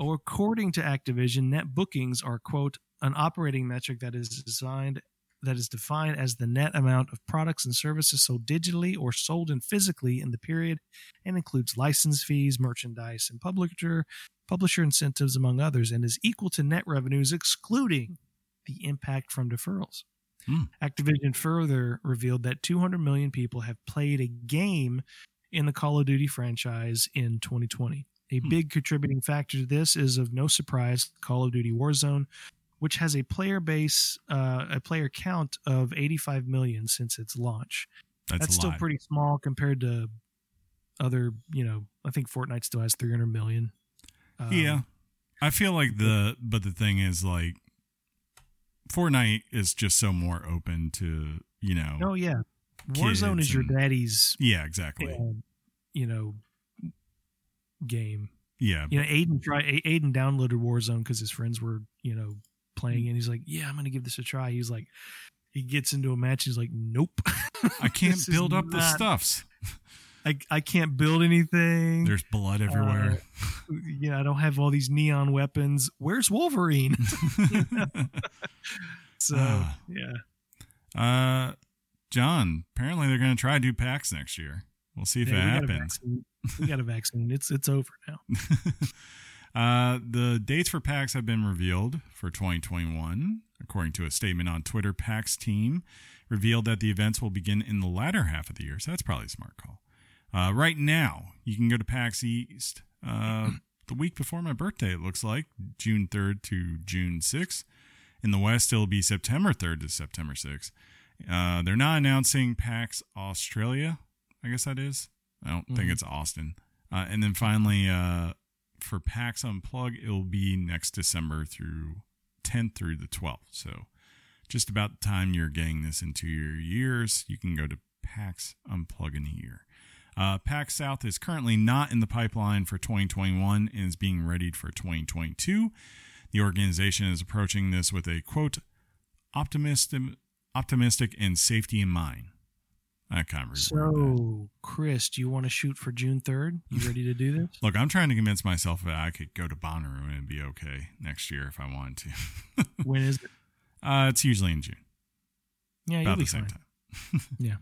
Or according to Activision, net bookings are quote an operating metric that is designed that is defined as the net amount of products and services sold digitally or sold in physically in the period and includes license fees, merchandise, and publisher publisher incentives, among others, and is equal to net revenues excluding the impact from deferrals. Hmm. Activision further revealed that 200 million people have played a game in the Call of Duty franchise in 2020. A Hmm. big contributing factor to this is of no surprise Call of Duty Warzone, which has a player base, uh, a player count of 85 million since its launch. That's, That's still lot. pretty small compared to other, you know, I think Fortnite still has 300 million. Um, yeah. I feel like the but the thing is like Fortnite is just so more open to, you know. Oh yeah, Warzone is your daddy's, Yeah, exactly. um, you know, game. Yeah. You know, Aiden try Aiden downloaded Warzone because his friends were, you know, playing, and he's like, "Yeah, I'm gonna give this a try." He's like, he gets into a match, he's like, "Nope, I can't *laughs* build up the stuffs. I I can't build anything. There's blood everywhere. you know, I don't have all these neon weapons. Where's Wolverine?" *laughs* so Ah. yeah, uh John, apparently they're to try to do PAX next year. We'll see if Yeah, it we happens. we got a vaccine. It's it's over now. *laughs* uh, the dates for PAX have been revealed for 2021. According to a statement on Twitter, PAX team revealed that the events will begin in the latter half of the year. So that's probably a smart call. Uh, right now, you can go to PAX East uh, *clears throat* the week before my birthday, it looks like, June 3rd to June 6th. In the West, it'll be September 3rd to September 6th. Uh, they're not announcing PAX Australia. I guess that is. I don't think Mhm. it's Austin. Uh, and then finally, uh, for PAX Unplug, it'll be next December through 10th through the 12th. So just about the time you're getting this into your years, you can go to PAX Unplug in a year. Uh, PAX South is currently not in the pipeline for 2021 and is being readied for 2022. The organization is approaching this with a quote optimistic, optimistic and safety in mind. I kind of reworded that. So, Chris, do you want to shoot for June third? You ready to do *laughs* this? Look, I'm trying to convince myself that I could go to Bonnaroo and it'd be okay next year if I wanted to. *laughs* when is it? uh, it's usually in June, Yeah, about the same fine. time. *laughs* Yeah,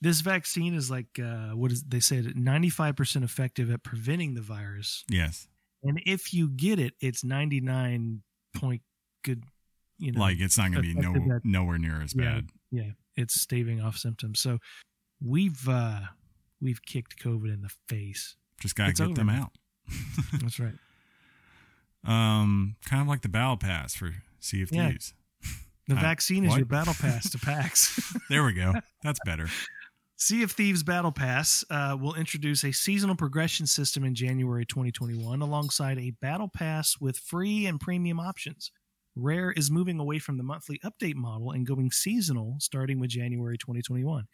this vaccine is like uh, what is they said ninety five percent effective at preventing the virus, Yes, and if you get it, it's ninety nine point good. You know, like it's not going to be no nowhere near as Yeah. bad. yeah, it's staving off symptoms. So we've uh, we've kicked COVID in the face. Just got to It's get over them out. *laughs* That's right. Um, kind of like the battle pass for Sea of Yeah. Thieves. The vaccine is your battle *laughs* pass to PAX. *laughs* There we go. That's better. Sea of Thieves Battle Pass uh, will introduce a seasonal progression system in January 2021 alongside a battle pass with free and premium options. Rare is moving away from the monthly update model and going seasonal starting with January 2021.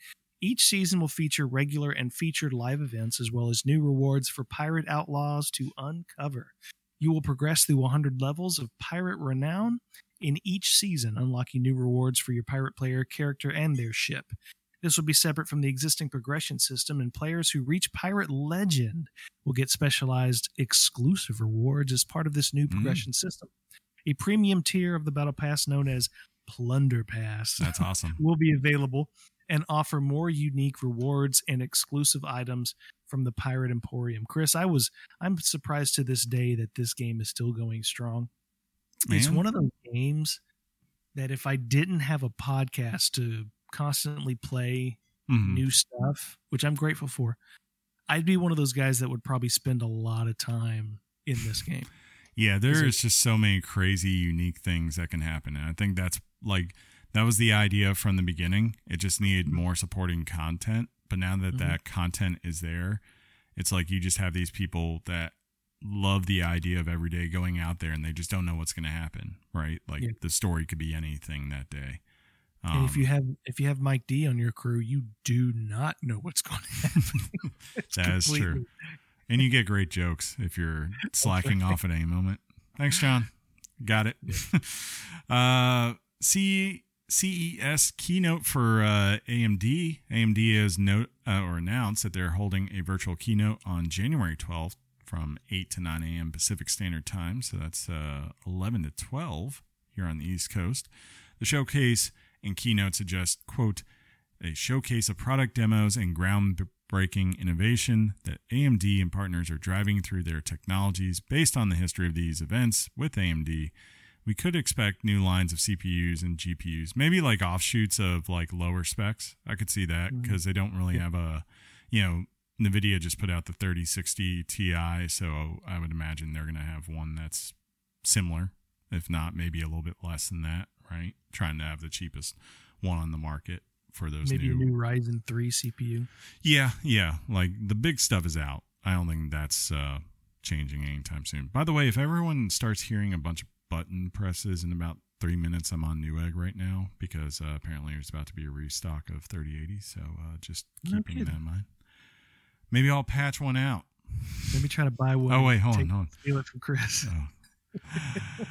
Each season will feature regular and featured live events as well as new rewards for pirate outlaws to uncover. You will progress through 100 levels of pirate renown in each season, unlocking new rewards for your pirate player, character, and their ship. This will be separate from the existing progression system, and players who reach Pirate Legend will get specialized exclusive rewards as part of this new mm. progression system. A premium tier of the Battle Pass, known as Plunder Pass, That's *laughs* awesome. will be available and offer more unique rewards and exclusive items from the Pirate Emporium. Chris, I was I'm surprised to this day that this game is still going strong. It's one of those games that if I didn't have a podcast to constantly play Mhm. new stuff, which I'm grateful for, I'd be one of those guys that would probably spend a lot of time in this game. *laughs* Yeah, Is there just so many crazy, unique things that can happen. And I think that's like, that was the idea from the beginning. It just needed Mm-hmm. more supporting content. But now that Mhm. that content is there, it's like you just have these people that love the idea of every day going out there and they just don't know what's going to happen, right? Like Yeah. the story could be anything that day. Um, and if you have if you have Mike D on your crew, you do not know what's going *laughs* to happen. That is true. And you get great jokes if you're slacking off at any moment. Thanks, John. Got it. *laughs* uh, C CES keynote for uh, AMD. AMD has note uh, or announced that they're holding a virtual keynote on January 12th from 8 to 9 a.m. Pacific Standard Time. So that's uh, 11 to 12 here on the East Coast. The showcase and keynote suggest, quote, a showcase of product demos and groundbreaking innovation that AMD and partners are driving through their technologies based on the history of these events with AMD. We could expect new lines of CPUs and GPUs, maybe like offshoots of like lower specs. I could see that mm-hmm. because they don't really have a, you know, NVIDIA just put out the 3060 Ti, so I would imagine they're going to have one that's similar, if not maybe a little bit less than that, right? Trying to have the cheapest one on the market for those maybe new a new Ryzen three CPU. yeah, yeah. Like the big stuff is out. I don't think that's uh, changing anytime soon. By the way, if everyone starts hearing a bunch of button presses in about three minutes, I'm on Newegg right now because uh, apparently there's about to be a restock of 3080. So uh, just No keeping that in mind. Maybe I'll patch one out. Let me try to buy one. Oh wait, hold on, hold on. Steal it from Chris. Oh. *laughs*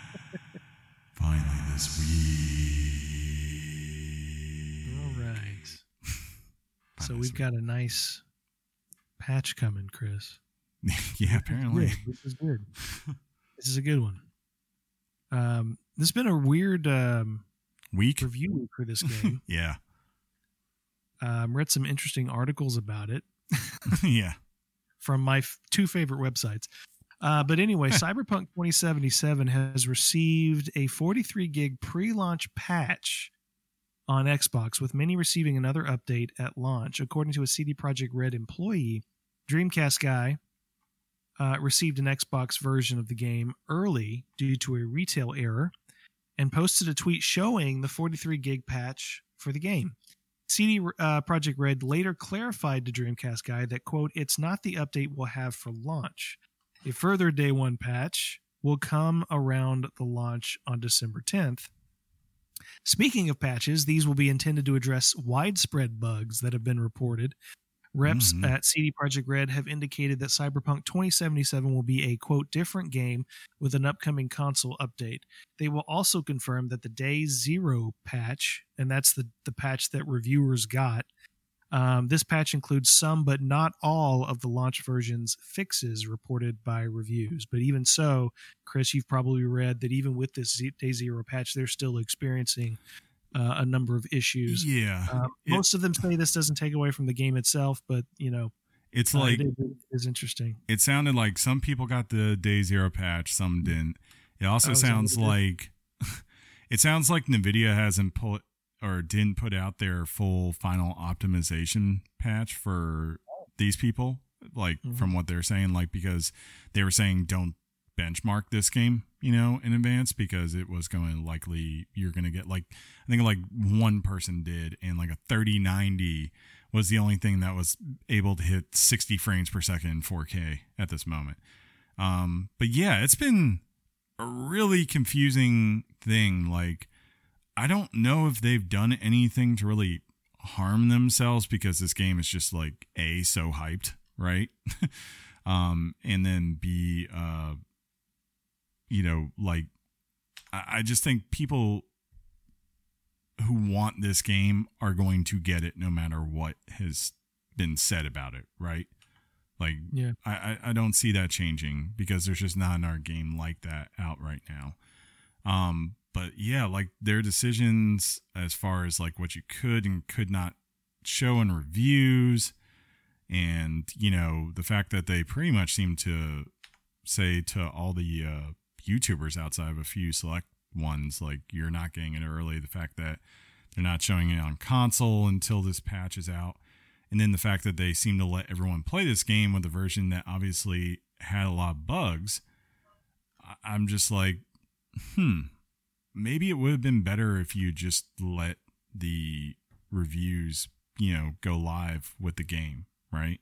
Finally, this week. So we've got a nice patch coming, Chris. *laughs* yeah, apparently. This is good. this is a good one. Um, this has been a weird um, Week. review week for this *laughs* game. Yeah, um, read some interesting articles about it *laughs* yeah. from my f- two favorite websites. Uh, but anyway, Cyberpunk 2077 has received a 43 gig pre launch patch on Xbox, with many receiving another update at launch. According to a CD Projekt Red employee, Dreamcast Guy uh, received an Xbox version of the game early due to a retail error and posted a tweet showing the 43 gig patch for the game. CD uh, Projekt Red later clarified to Dreamcast Guy that, quote, it's not the update we'll have for launch. A further day one patch will come around the launch on December 10th. Speaking of patches, these will be intended to address widespread bugs that have been reported. Reps Mhm. at CD Projekt Red have indicated that Cyberpunk 2077 will be a quote different game with an upcoming console update. They will also confirm that the Day Zero patch, and that's the, the patch that reviewers got, um, this patch includes some but not all of the launch version's fixes reported by reviews. But even so, Chris, you've probably read that even with this Day Zero patch, they're still experiencing uh, a number of issues. Yeah. Um, It- most of them say this doesn't take away from the game itself, but you know, It's uh, like it is- interesting. it sounded like some people got the day zero patch, some didn't. It also Oh, sounds like *laughs* it sounds like Nvidia hasn't put or didn't put out their full final optimization patch for these people. Like Mhm. from what they're saying, like because they were saying don't benchmark this game, you know, in advance because it was going to likely you're going to get like I think like one person did and like a 3090 was the only thing that was able to hit 60 frames per second in 4K at this moment. Um, but yeah, it's been a really confusing thing. Like, I don't know if they've done anything to really harm themselves because this game is just like A, so hyped, right? *laughs* um, and then B, uh, you know, like, I, I just think people who want this game are going to get it no matter what has been said about it, right? Like, Yeah. I, I, I don't see that changing because there's just not an art game like that out right now. Um, but yeah, like their decisions as far as like what you could and could not show in reviews, and you know the fact that they pretty much seem to say to all the uh, YouTubers outside of a few select ones. Like you're not getting it early. The fact that they're not showing it on console until this patch is out, and then the fact that they seem to let everyone play this game with a version that obviously had a lot of bugs. I'm just like, hmm, maybe it would have been better if you just let the reviews, you know, go live with the game, right?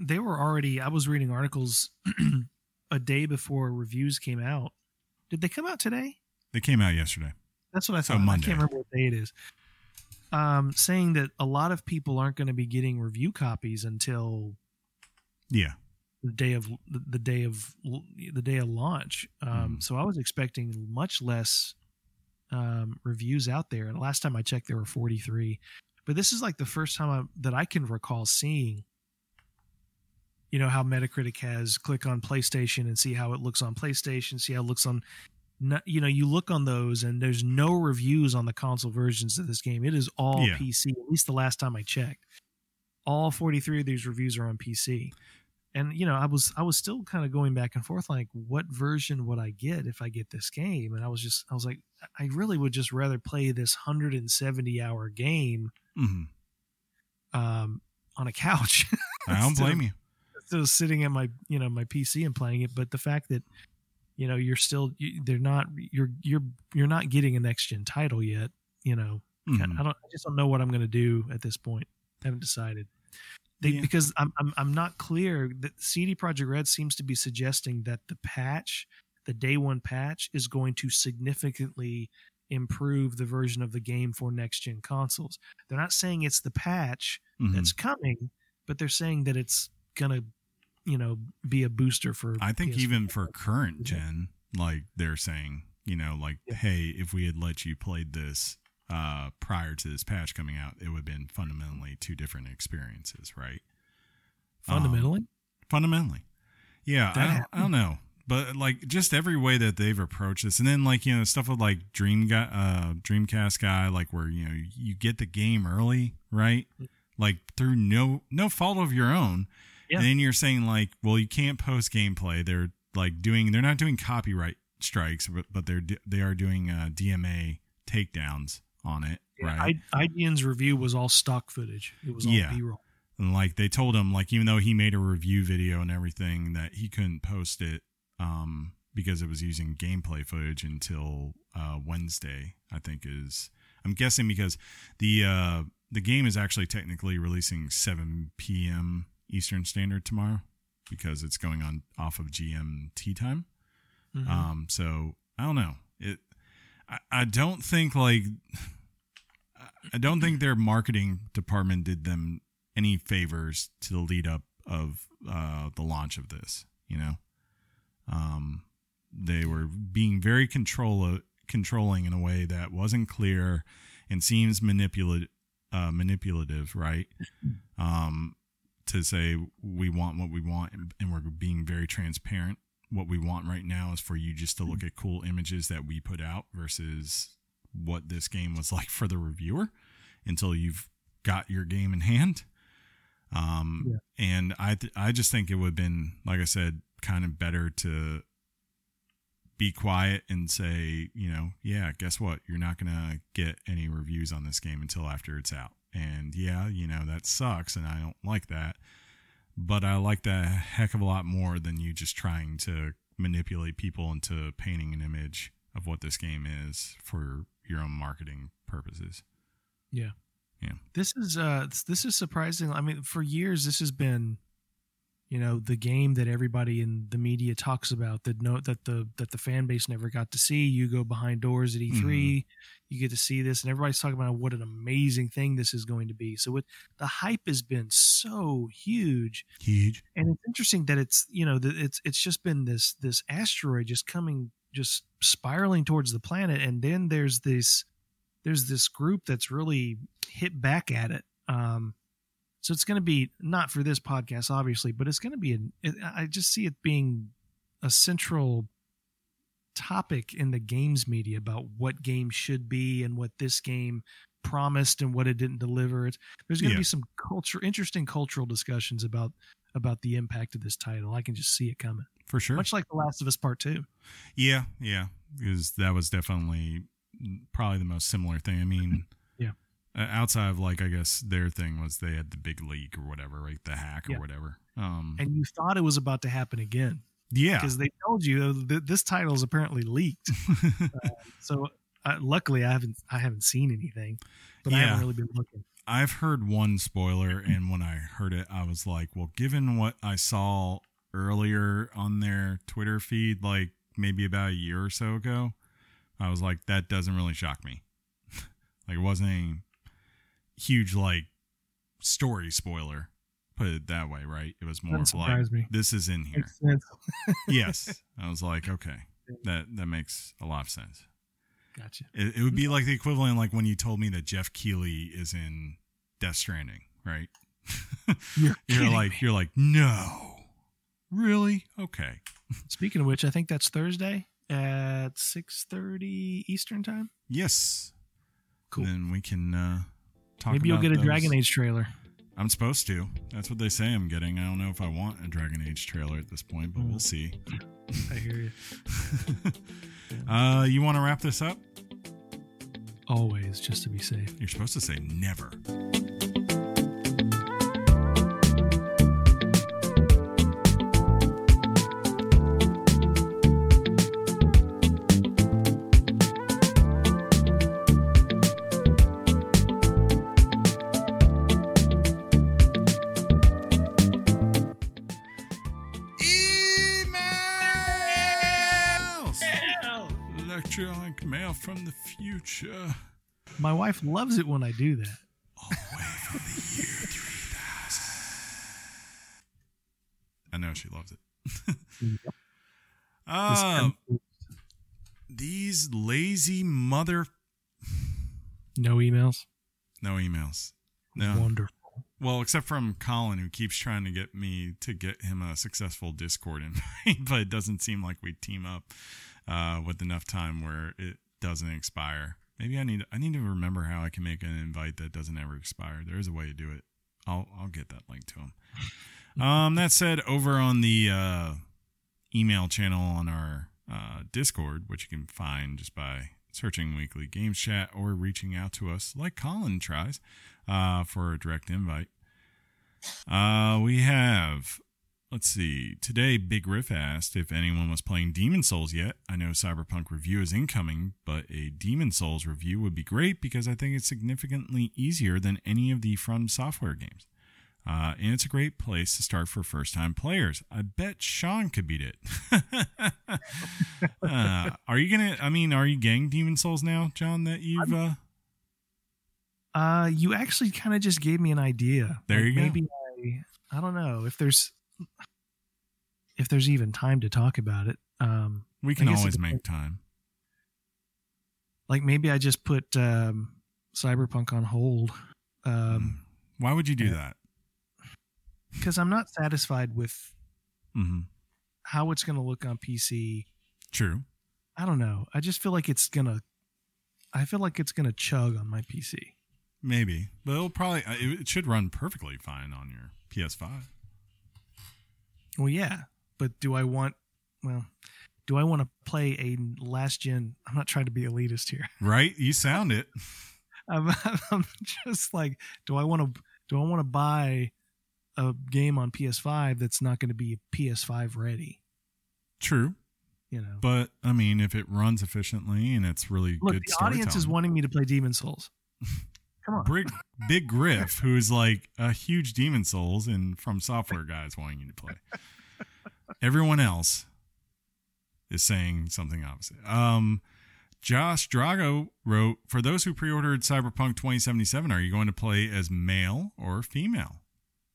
They were already. I was reading articles *clears throat* a day before reviews came out. Did they come out today? They came out yesterday. That's what I thought. I Monday. can't remember what day it is. Um, saying that a lot of people aren't going to be getting review copies until Yeah. the day of the day of the day of launch. Um, Mhm. So I was expecting much less um, reviews out there. And last time I checked, there were 43. But this is like the first time I, that I can recall seeing. You know how Metacritic has click on PlayStation and see how it looks on PlayStation, see how it looks on. You know, you look on those and there's no reviews on the console versions of this game. It is all Yeah. PC. At least the last time I checked, all 43 of these reviews are on PC and you know i was i was still kind of going back and forth like what version would i get if i get this game and i was just i was like i really would just rather play this 170 hour game hmm um on a couch *laughs* I don't Instead of- blame you. instead of sitting at my you know my pc and playing it but the fact that you know you're still you, they're not you're you're you're not getting a next gen title yet you know Mhm. I don't. I just don't know what I'm going to do at this point. I haven't decided. They, Yeah. Because I'm, I'm I'm not clear. That CD Projekt Red seems to be suggesting that the patch, the day one patch, is going to significantly improve the version of the game for next gen consoles. They're not saying it's the patch Mhm. that's coming, but they're saying that it's gonna, you know, be a booster for. I think PS4. even for current gen, like they're saying, you know, like, Yeah. hey, if we had let you played this uh, prior to this patch coming out, it would have been fundamentally two different experiences, right? fundamentally, Fundamentally, yeah. I don't, I don't know, but like just every way that they've approached this, and then like you know stuff with like Dream guy, uh, Dreamcast guy, like where you know you get the game early, right? Like through no no fault of your own, Yeah. and then you're saying like, well, you can't post gameplay. They're like doing, they're not doing copyright strikes, but but they're they are doing uh, DMCA takedowns on it, right? I, IGN's review was all stock footage. It was all Yeah. B-roll. And like they told him, like even though he made a review video and everything, that he couldn't post it um, because it was using gameplay footage until uh, Wednesday. I think is I'm guessing because the uh, the game is actually technically releasing 7 p.m. Eastern Standard tomorrow because it's going on off of GMT time. Mhm. Um, so I don't know. It. I, I don't think like. I don't think their marketing department did them any favors to the lead up of uh, the launch of this. You know, um, they were being very control controlling in a way that wasn't clear and seems manipulative. Uh, manipulative, right? *laughs* Um, to say we want what we want and, and we're being very transparent what we want right now is for you just to look at cool images that we put out versus what this game was *laughs* like for the reviewer until you've got your game in hand. Um, Yeah. and I, th- I just think it would have been, like I said, kind of better to be quiet and say, you know, yeah, guess what? You're not going to get any reviews on this game until after it's out. And yeah, you know, that sucks and I don't like that but I like that a heck of a lot more than you just trying to manipulate people into painting an image of what this game is for your own marketing purposes. Yeah. Yeah. This is uh this is surprising. I mean, for years this has been, you know, the game that everybody in the media talks about that no that the that the fan base never got to see. You go behind doors at E3, Mm-hmm. you get to see this, and everybody's talking about what an amazing thing this is going to be. So it, the hype has been so huge, Huge. and it's interesting that it's you know that it's it's just been this this asteroid just coming just spiraling towards the planet, and then there's this there's this group that's really hit back at it. Um, so it's going to be not for this podcast, obviously, but it's going to be. An, it, I just see it being a central topic in the games media about what games should be and what this game promised and what it didn't deliver. It's, there's going to Yeah. be some culture, interesting cultural discussions about about the impact of this title. I can just see it coming, For sure. much like The Last of Us Part Two. Yeah, yeah. because that was definitely mm, probably the most similar thing. I mean. Uh, outside of like I guess their thing was they had the big leak or whatever, right? The hack or Yeah. whatever. Um, And you thought it was about to happen again yeah, because they told you that this title is apparently leaked. *laughs* So uh, luckily, I haven't I haven't seen anything, but I haven't really been looking. I've heard one spoiler, and when I heard it, I was like, well, given what I saw earlier on their Twitter feed, like maybe about a year or so ago, I was like, that doesn't really shock me. *laughs* like, it wasn't huge, like, story spoiler, put it that way, right? It was more Doesn't of like, me. this is in here. *laughs* Yes. I was like, okay, that, that makes a lot of sense. Gotcha. It, it would be like the equivalent, like when you told me that Geoff Keighley is in Death Stranding, right? *laughs* You're, You're like, me. you're like, no, really? Okay, Speaking of which, I think that's Thursday at six thirty Eastern time. yes. Cool. Then we can uh, talk. Maybe you'll get a those. Dragon Age trailer. I'm supposed to. That's what they say I'm getting. I don't know if I want a Dragon Age trailer at this point, but we'll see. *laughs* I hear you. *laughs* uh, you want to wrap this up? Always, just to be safe. You're supposed to say never. My wife loves it when I do that. all the way from the year 3000. I know she loves it. *laughs* Um, these lazy mother. no emails. No emails. No. Wonderful. Well, except from Colin, who keeps trying to get me to get him a successful Discord *laughs* invite, but it doesn't seem like we team up uh, with enough time where it doesn't expire. Maybe I need I need to remember how I can make an invite that doesn't ever expire. There is a way to do it. I'll I'll get that link to him. *laughs* Um, that said, over on the uh, email channel on our uh, Discord, which you can find just by searching Weekly Games Chat or reaching out to us like Colin tries uh, for a direct invite. Uh, we have, let's see, today Big Riff asked if anyone was playing Demon's Souls yet. I know Cyberpunk review is incoming, but a Demon's Souls review would be great because I think it's significantly easier than any of the From Software games. Uh, and it's a great place to start for first time players. I bet Sean could beat it. *laughs* uh, are you gonna? I mean, are you getting Demon's Souls now, John? That you've uh, Uh, you actually kind of just gave me an idea. There Like, you go. Maybe I, I don't know if there's if there's even time to talk about it. Um, we can always make time. like maybe I just put um, Cyberpunk on hold um, Why would you do yeah. that? because I'm not satisfied with hmm how it's going to look on PC. True. I don't know. I just feel like it's gonna. I feel like it's gonna chug on my PC. Maybe, but it'll probably uh, it should run perfectly fine on your PS5. Well, yeah, but do I want? Well, do I want to play a last gen? I'm not trying to be elitist here. *laughs* Right? You sound it. I'm, *laughs* I'm just like, do I want to? Do I want to buy a game on PS5 that's not going to be PS5 ready? True, You know. but I mean, if it runs efficiently and it's really Look, good, the audience is wanting me to play Demon's Souls. *laughs* Come on. Big, Big Griff, who's like a huge Demon's Souls and from software guys wanting you to play. Everyone else is saying something opposite. Um, Josh Drago wrote, For those who pre ordered Cyberpunk 2077, are you going to play as male or female?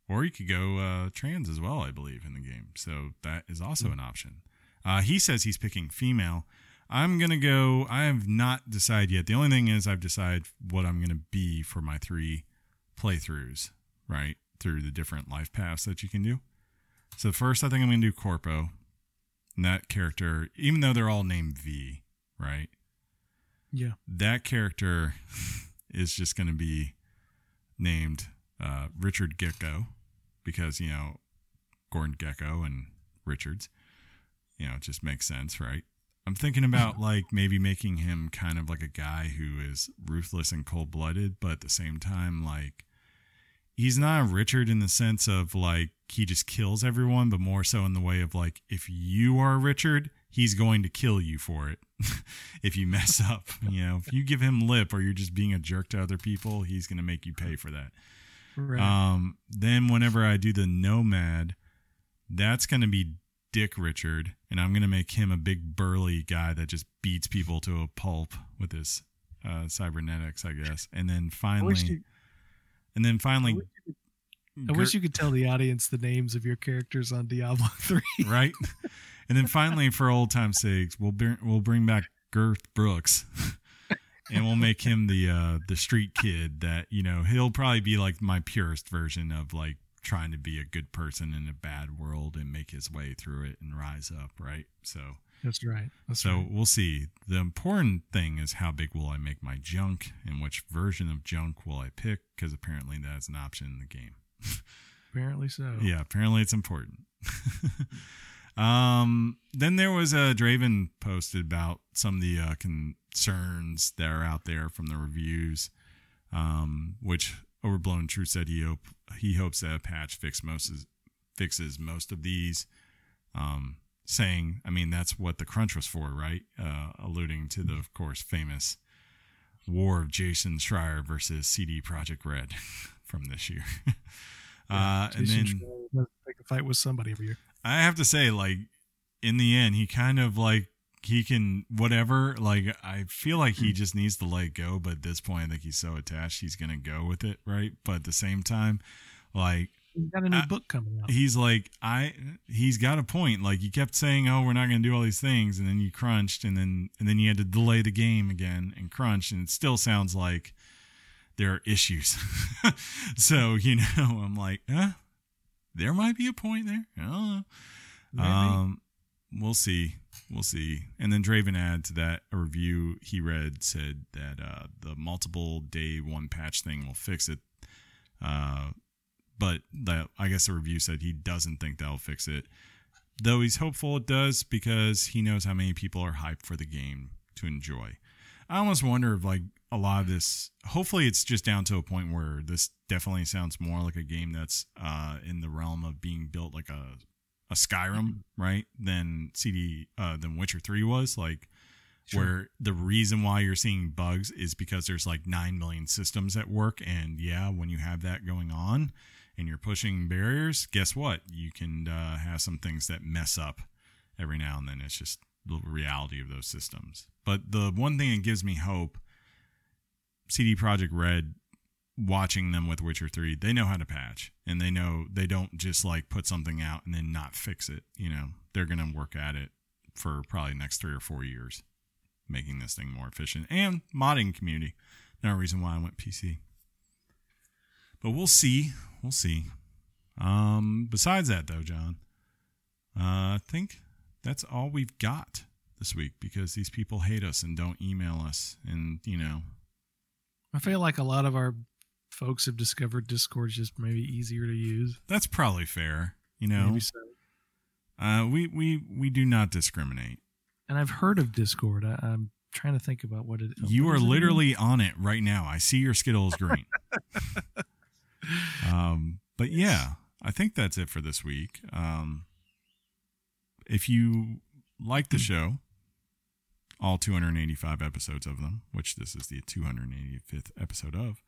Or you could go uh, trans as well, I believe, in the game. So that is also an option. Uh, he says he's picking female. I'm going to go, I have not decided yet. The only thing is, I've decided what I'm going to be for my three playthroughs, right? Through the different life paths that you can do. So first, I think I'm going to do Corpo. And that character, even though they're all named V, right? Yeah. That character *laughs* is just going to be named uh, Richard Gecko because, you know, Gordon Gekko and Richards. You know, it just makes sense, right? I'm thinking about like maybe making him kind of like a guy who is ruthless and cold blooded, but at the same time, like he's not Richard in the sense of like he just kills everyone, but more so in the way of like if you are Richard, he's going to kill you for it. *laughs* if you mess *laughs* up, you know, if you give him lip or you're just being a jerk to other people, he's going to make you pay for that. Right. Um, then whenever I do the Nomad, that's going to be Dick Richard, and I'm going to make him a big burly guy that just beats people to a pulp with his uh, cybernetics, I guess. And then finally, you, and then I finally, wish you could- I wish you could tell the audience the names of your characters on Diablo *laughs* 3. right? and then finally, for old time's sakes, we'll bring we'll bring back Girth Brooks, *laughs* and we'll make him the uh, the street kid that you know he'll probably be like my purest version of like trying to be a good person in a bad world and make his way through it and rise up, right? So. That's right. That's So right. we'll see. The important thing is how big will I make my junk and which version of junk will I pick? Because apparently that's an option in the game. *laughs* Apparently so. Yeah, apparently it's important. *laughs* um, then there was a Draven posted about some of the uh, concerns that are out there from the reviews, um, which Overblown Truth said he hope he hopes that a patch fix most is, fixes most of these. Um, saying, I mean, that's what the crunch was for, right? Uh, alluding to the, of course, famous war of Jason Schreier versus CD Projekt Red *laughs* from this year. *laughs* uh, and then Schreier pick a fight with somebody every year. I have to say, like, in the end, he kind of like he can whatever. Like, I feel like he just needs to let go, but at this point, I think he's so attached, he's gonna go with it, right? But at the same time, like, He's got a new I- book coming out. he's like, I, he's got a point. Like, you kept saying, "Oh, we're not gonna do all these things," and then you crunched, and then and then you had to delay the game again and crunch, and it still sounds like there are issues. *laughs* so you know, *laughs* I'm like, there might be a point there. I don't know. Maybe. Um, we'll see. We'll see. And then Draven add to that a review he read said that uh, the multiple day one patch thing will fix it. Uh, but that I guess the review said he doesn't think that'll fix it. Though he's hopeful it does because he knows how many people are hyped for the game to enjoy. I almost wonder if like a lot of this hopefully it's just down to a point where this definitely sounds more like a game that's uh in the realm of being built like a a Skyrim, right? Than CD uh than Witcher 3 was like Sure. where the reason why you're seeing bugs is because there's like 9 million systems at work and yeah, when you have that going on and you're pushing barriers, guess what? You can uh, have some things that mess up every now and then. It's just the reality of those systems. But the one thing that gives me hope, CD Projekt Red, watching them with Witcher 3, they know how to patch and they know they don't just like put something out and then not fix it. You know, they're going to work at it for probably next three or four years, making this thing more efficient and modding community. No reason why I went PC. But we'll see. We'll see. Um, besides that, though, John, uh, I think that's all we've got this week because these people hate us and don't email us. And, you know, I feel like a lot of our folks have discovered Discord's just maybe easier to use. that's probably fair. You know, Maybe so. uh, we, we, we do not discriminate. And I've heard of Discord. I, I'm trying to think about what it. You what are is it literally on it right now. I see your Skittles green. *laughs* um, but yeah, I think that's it for this week. Um, if you like the show, all 285 episodes of them, which this is the 285th episode of,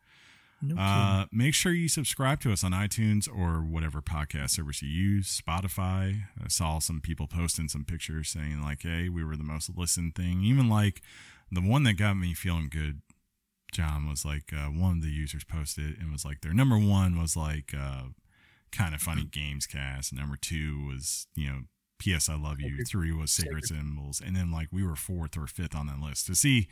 No uh, make sure you subscribe to us on iTunes or whatever podcast service you use. Spotify. I saw some people posting some pictures saying like, "Hey, we were the most listened thing." Even like the one that got me feeling good, John was like uh, one of the users posted and was like their number one was like uh, kind of funny games cast. Number two was you know P.S. I love you. Three was sacred symbols, and then like we were fourth or fifth on that list to see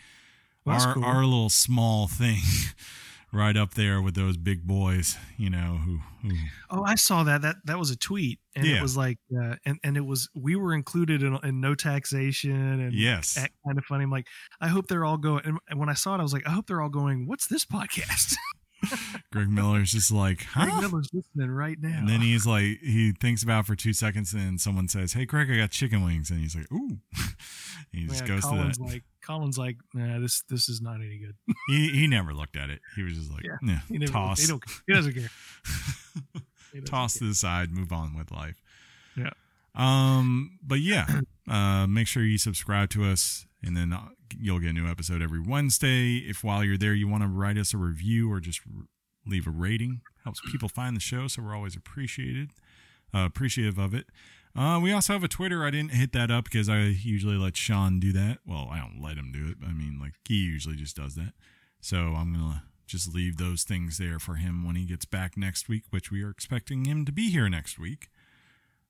Well, our cool. our little small thing *laughs* right up there with those big boys, you know, who, who Oh, I saw that. That that was a tweet, and Yeah. it was like, uh, and and it was we were included in, in no taxation and yes. kind of funny. I'm like, I hope they're all going. And when I saw it, I was like, I hope they're all going. What's this podcast? *laughs* Greg Miller's just like, huh? Greg Miller's listening right now. And then he's like, he thinks about it for two seconds, and then someone says, "Hey, Greg, I got chicken wings," and he's like, "Ooh." *laughs* he just Yeah, goes Colin's to that. like Colin's like, nah, this this is not any good. *laughs* he he never looked at it. He was just like, Yeah, yeah, He never, toss, He, he doesn't care. *laughs* He doesn't toss care. to the side, move on with life. Yeah. Um, but yeah, uh, make sure you subscribe to us, and then uh, you'll get a new episode every Wednesday. If while you're there, you want to write us a review or just leave a rating, helps people find the show. So we're always appreciated, uh, appreciative of it. Uh, we also have a Twitter. I didn't hit that up because I usually let Sean do that. Well, I don't let him do it. I mean, like he usually just does that. So I'm gonna just leave those things there for him when he gets back next week, which we are expecting him to be here next week.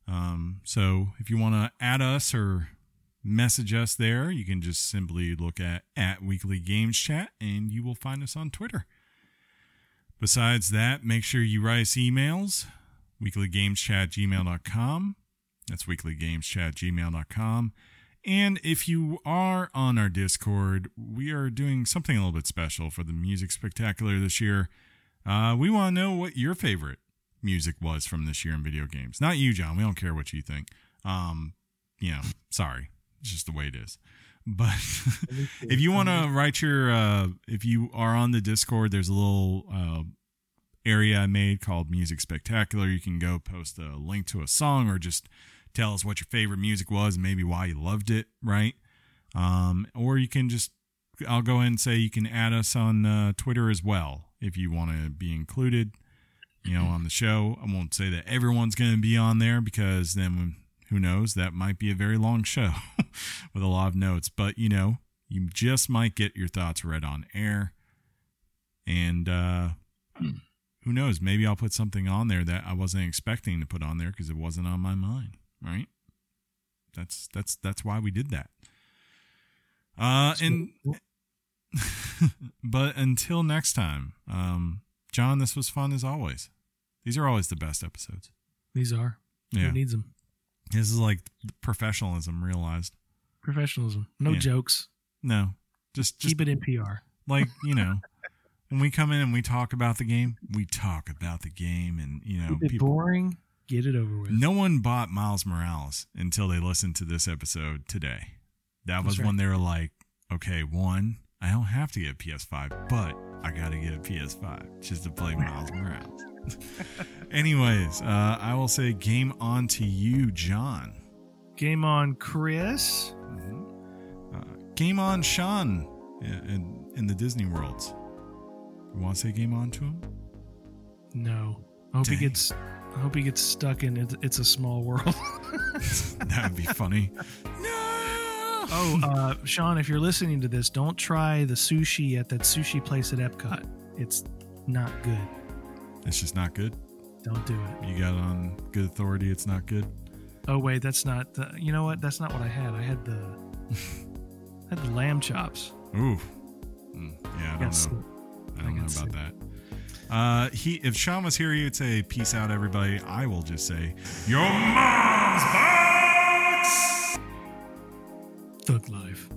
Um, so if you want to add us or message us there, you can just simply look at at Weekly Games Chat, and you will find us on Twitter. Besides that, make sure you write us emails, weeklygameschat gmail.com. That's weeklygameschat gmail.com. And if you are on our Discord, we are doing something a little bit special for the Music Spectacular this year. Uh, we want to know what your favorite music was from this year in video games. Not you, John. We don't care what you think. Um, you know, sorry. It's just the way it is. *laughs* But if you want to write your, uh, if you are on the Discord, there's a little uh, area I made called Music Spectacular. You can go post a link to a song or just tell us what your favorite music was and maybe why you loved it, right? Um, or you can just, I'll go ahead and say you can add us on uh, Twitter as well if you want to be included, you know, on the show. I won't say that everyone's going to be on there because then who knows, that might be a very long show *laughs* with a lot of notes, but you know, you just might get your thoughts read on air. And uh, who knows, maybe I'll put something on there that I wasn't expecting to put on there because it wasn't on my mind, right? That's that's that's why we did that. Uh and *laughs* but until next time, um John, this was fun as always. These are always the best episodes. These are. Yeah. Who needs them? This is like professionalism realized. Professionalism. No Yeah. jokes. No. Just just Keep it in PR. like, you know, *laughs* when we come in and we talk about the game, we talk about the game and, you know, Keep it people boring. Get it over with. No one bought Miles Morales until they listened to this episode today. That was right. when they were like, okay, one, I don't have to get a PS5, but I got to get a PS5 just to play Miles Morales. *laughs* Anyways, uh, I will say game on to you, John. Game on, Chris. Mhm. Uh, game on, Sean, in, in, in the Disney worlds. You want to say game on to him? No. I hope Dang. he gets. I hope he gets stuck in it, it's a small world. *laughs* *laughs* that would be funny. Oh, uh, Sean, if you're listening to this, don't try the sushi at that sushi place at Epcot. It's not good. It's just not good. Don't do it. You got it on good authority. It's not good. Oh wait, that's not. The, you know what? That's not what I had. I had the. *laughs* I had the lamb chops. Ooh. Mm, yeah, I Got don't know. I I don't know about sick. that. Uh, he if Sean was here, he would say, "Peace out, everybody." I will just say, "Your mom's box." Thug life.